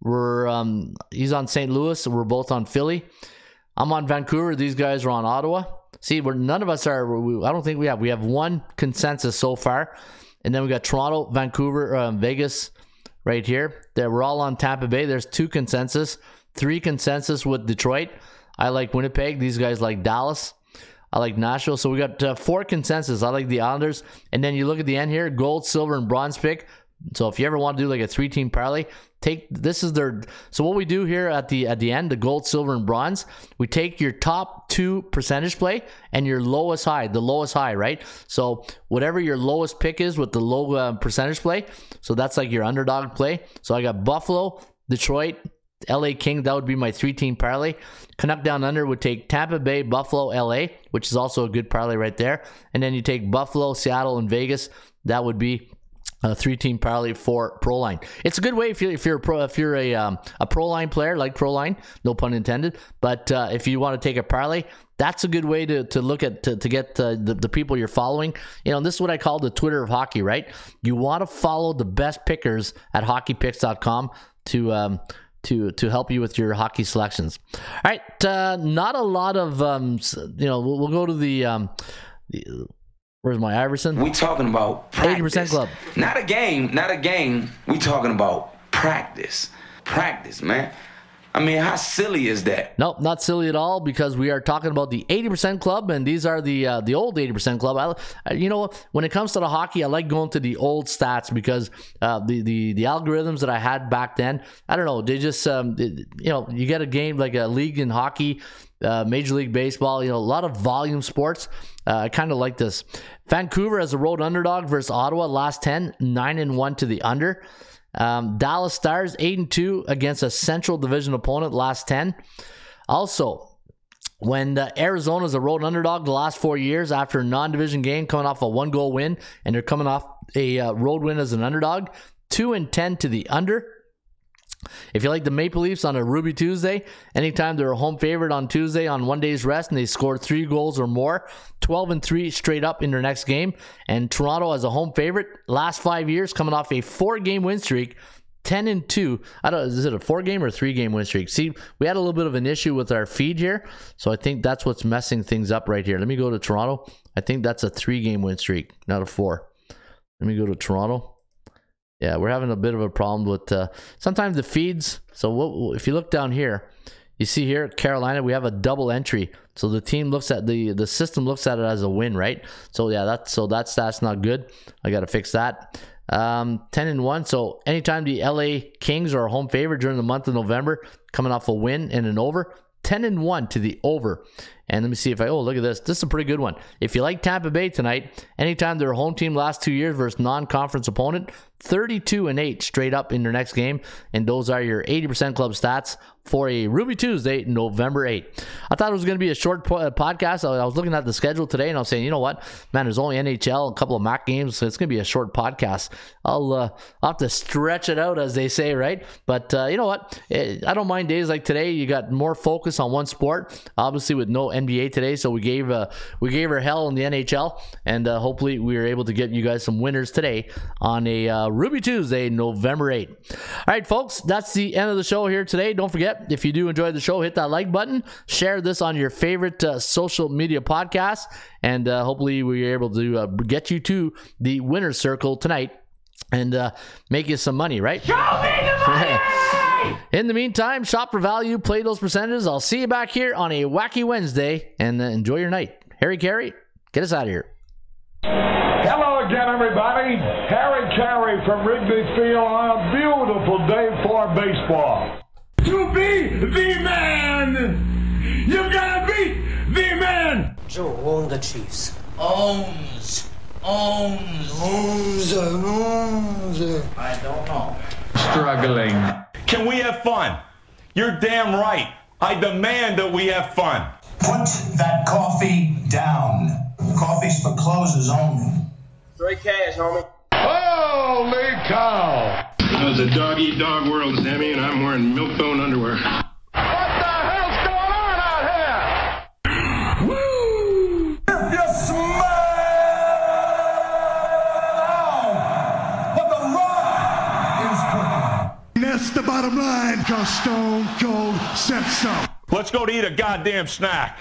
We're um, he's on St. Louis. We're both on Philly. I'm on Vancouver. These guys are on Ottawa. See, we're none of us are. We, I don't think we have. We have one consensus so far, and then we got Toronto, Vancouver, um, Vegas right here. That we're all on Tampa Bay. There's two consensus, three consensus with Detroit. I like Winnipeg. These guys like Dallas. I like Nashville. So we got uh, four consensus. I like the Islanders. And then you look at the end here gold, silver, and bronze pick. So if you ever want to do like a three team parlay, take this is their so what we do here at the at the end, the gold, silver, and bronze, we take your top two percentage play and your lowest high, the lowest high, right? So whatever your lowest pick is with the low uh, percentage play, so that's like your underdog play. So I got Buffalo, Detroit, LA King, that would be my three team parlay. Canuck down under would take Tampa Bay, Buffalo, LA, which is also a good parlay right there. And then you take Buffalo, Seattle, and Vegas. That would be a three-team parlay for Proline. It's a good way if you're if you're a pro, if you're a um, a Proline player like Proline, no pun intended. But uh, if you want to take a parlay, that's a good way to, to look at to, to get uh, the, the people you're following. You know, this is what I call the Twitter of hockey, right? You want to follow the best pickers at hockeypicks.com to um, to to help you with your hockey selections. All right, uh, not a lot of um, you know. We'll, we'll go to the. Um, the Where's my Iverson? We talking about eighty percent club. Not a game, not a game. We talking about practice, practice, man. I mean, how silly is that? Nope, not silly at all because we are talking about the 80% club, and these are the uh, the old 80% club. I, you know, when it comes to the hockey, I like going to the old stats because uh, the, the the algorithms that I had back then, I don't know, they just um, it, you know, you get a game like a league in hockey, uh, Major League Baseball, you know, a lot of volume sports. Uh, I kind of like this. Vancouver as a road underdog versus Ottawa, last 10, 9 and 1 to the under. Um, Dallas Stars 8 and 2 against a Central Division opponent last 10. Also, when uh, Arizona's a road underdog the last four years after a non-division game coming off a one-goal win and they're coming off a uh, road win as an underdog, 2 and 10 to the under. If you like the Maple Leafs on a Ruby Tuesday, anytime they're a home favorite on Tuesday on one day's rest and they score three goals or more, 12 and 3 straight up in their next game. And Toronto as a home favorite, last five years, coming off a four game win streak. 10 and 2. I don't is it a four game or three game win streak? See, we had a little bit of an issue with our feed here. So I think that's what's messing things up right here. Let me go to Toronto. I think that's a three game win streak, not a four. Let me go to Toronto. Yeah, we're having a bit of a problem with uh, sometimes the feeds. So what, if you look down here, you see here Carolina, we have a double entry. So the team looks at the the system looks at it as a win, right? So yeah, that's so that's that's not good. I got to fix that. Um, 10 and 1. So anytime the LA Kings are a home favorite during the month of November, coming off a win and an over, 10 and 1 to the over And let me see if I, oh, look at this. This is a pretty good one. If you like Tampa Bay tonight, anytime their home team last two years versus non conference opponent, 32 and 8 straight up in their next game. And those are your 80% club stats for a Ruby Tuesday, November 8th. I thought it was going to be a short po- uh, podcast. I was looking at the schedule today and I was saying, you know what, man, there's only NHL, a couple of MAC games, so it's going to be a short podcast. I'll, uh, I'll have to stretch it out, as they say, right? But uh, you know what? Eh, I don't mind days like today. You got more focus on one sport, obviously with no NBA today, so we gave uh, we gave her hell in the NHL, and uh, hopefully we were able to get you guys some winners today on a uh, Ruby Tuesday, November 8th. All right, folks, that's the end of the show here today. Don't forget, if you do enjoy the show, hit that like button, share this on your favorite uh, social media podcast, and uh, hopefully we are able to uh, get you to the winner's circle tonight and uh, make you some money, right? Show me the money! In the meantime, shop for value, play those percentages. I'll see you back here on a wacky Wednesday, and uh, enjoy your night. Harry Caray, get us out of here. Hello again, everybody. Harry Caray from Wrigley Field on a beautiful day for baseball. To be the man, you gotta be the man. Joe own the Chiefs. Owns. Owns. Owns, owns. I don't know. Struggling. Can we have fun? You're damn right. I demand that we have fun. Put that coffee down. Coffee's for closers only. Straight cash, homie. Holy cow! You know, it's a dog eat dog world, Sammy, and I'm wearing milk bone underwear. Bottom line, cause Stone Cold said so. Let's go to eat a goddamn snack.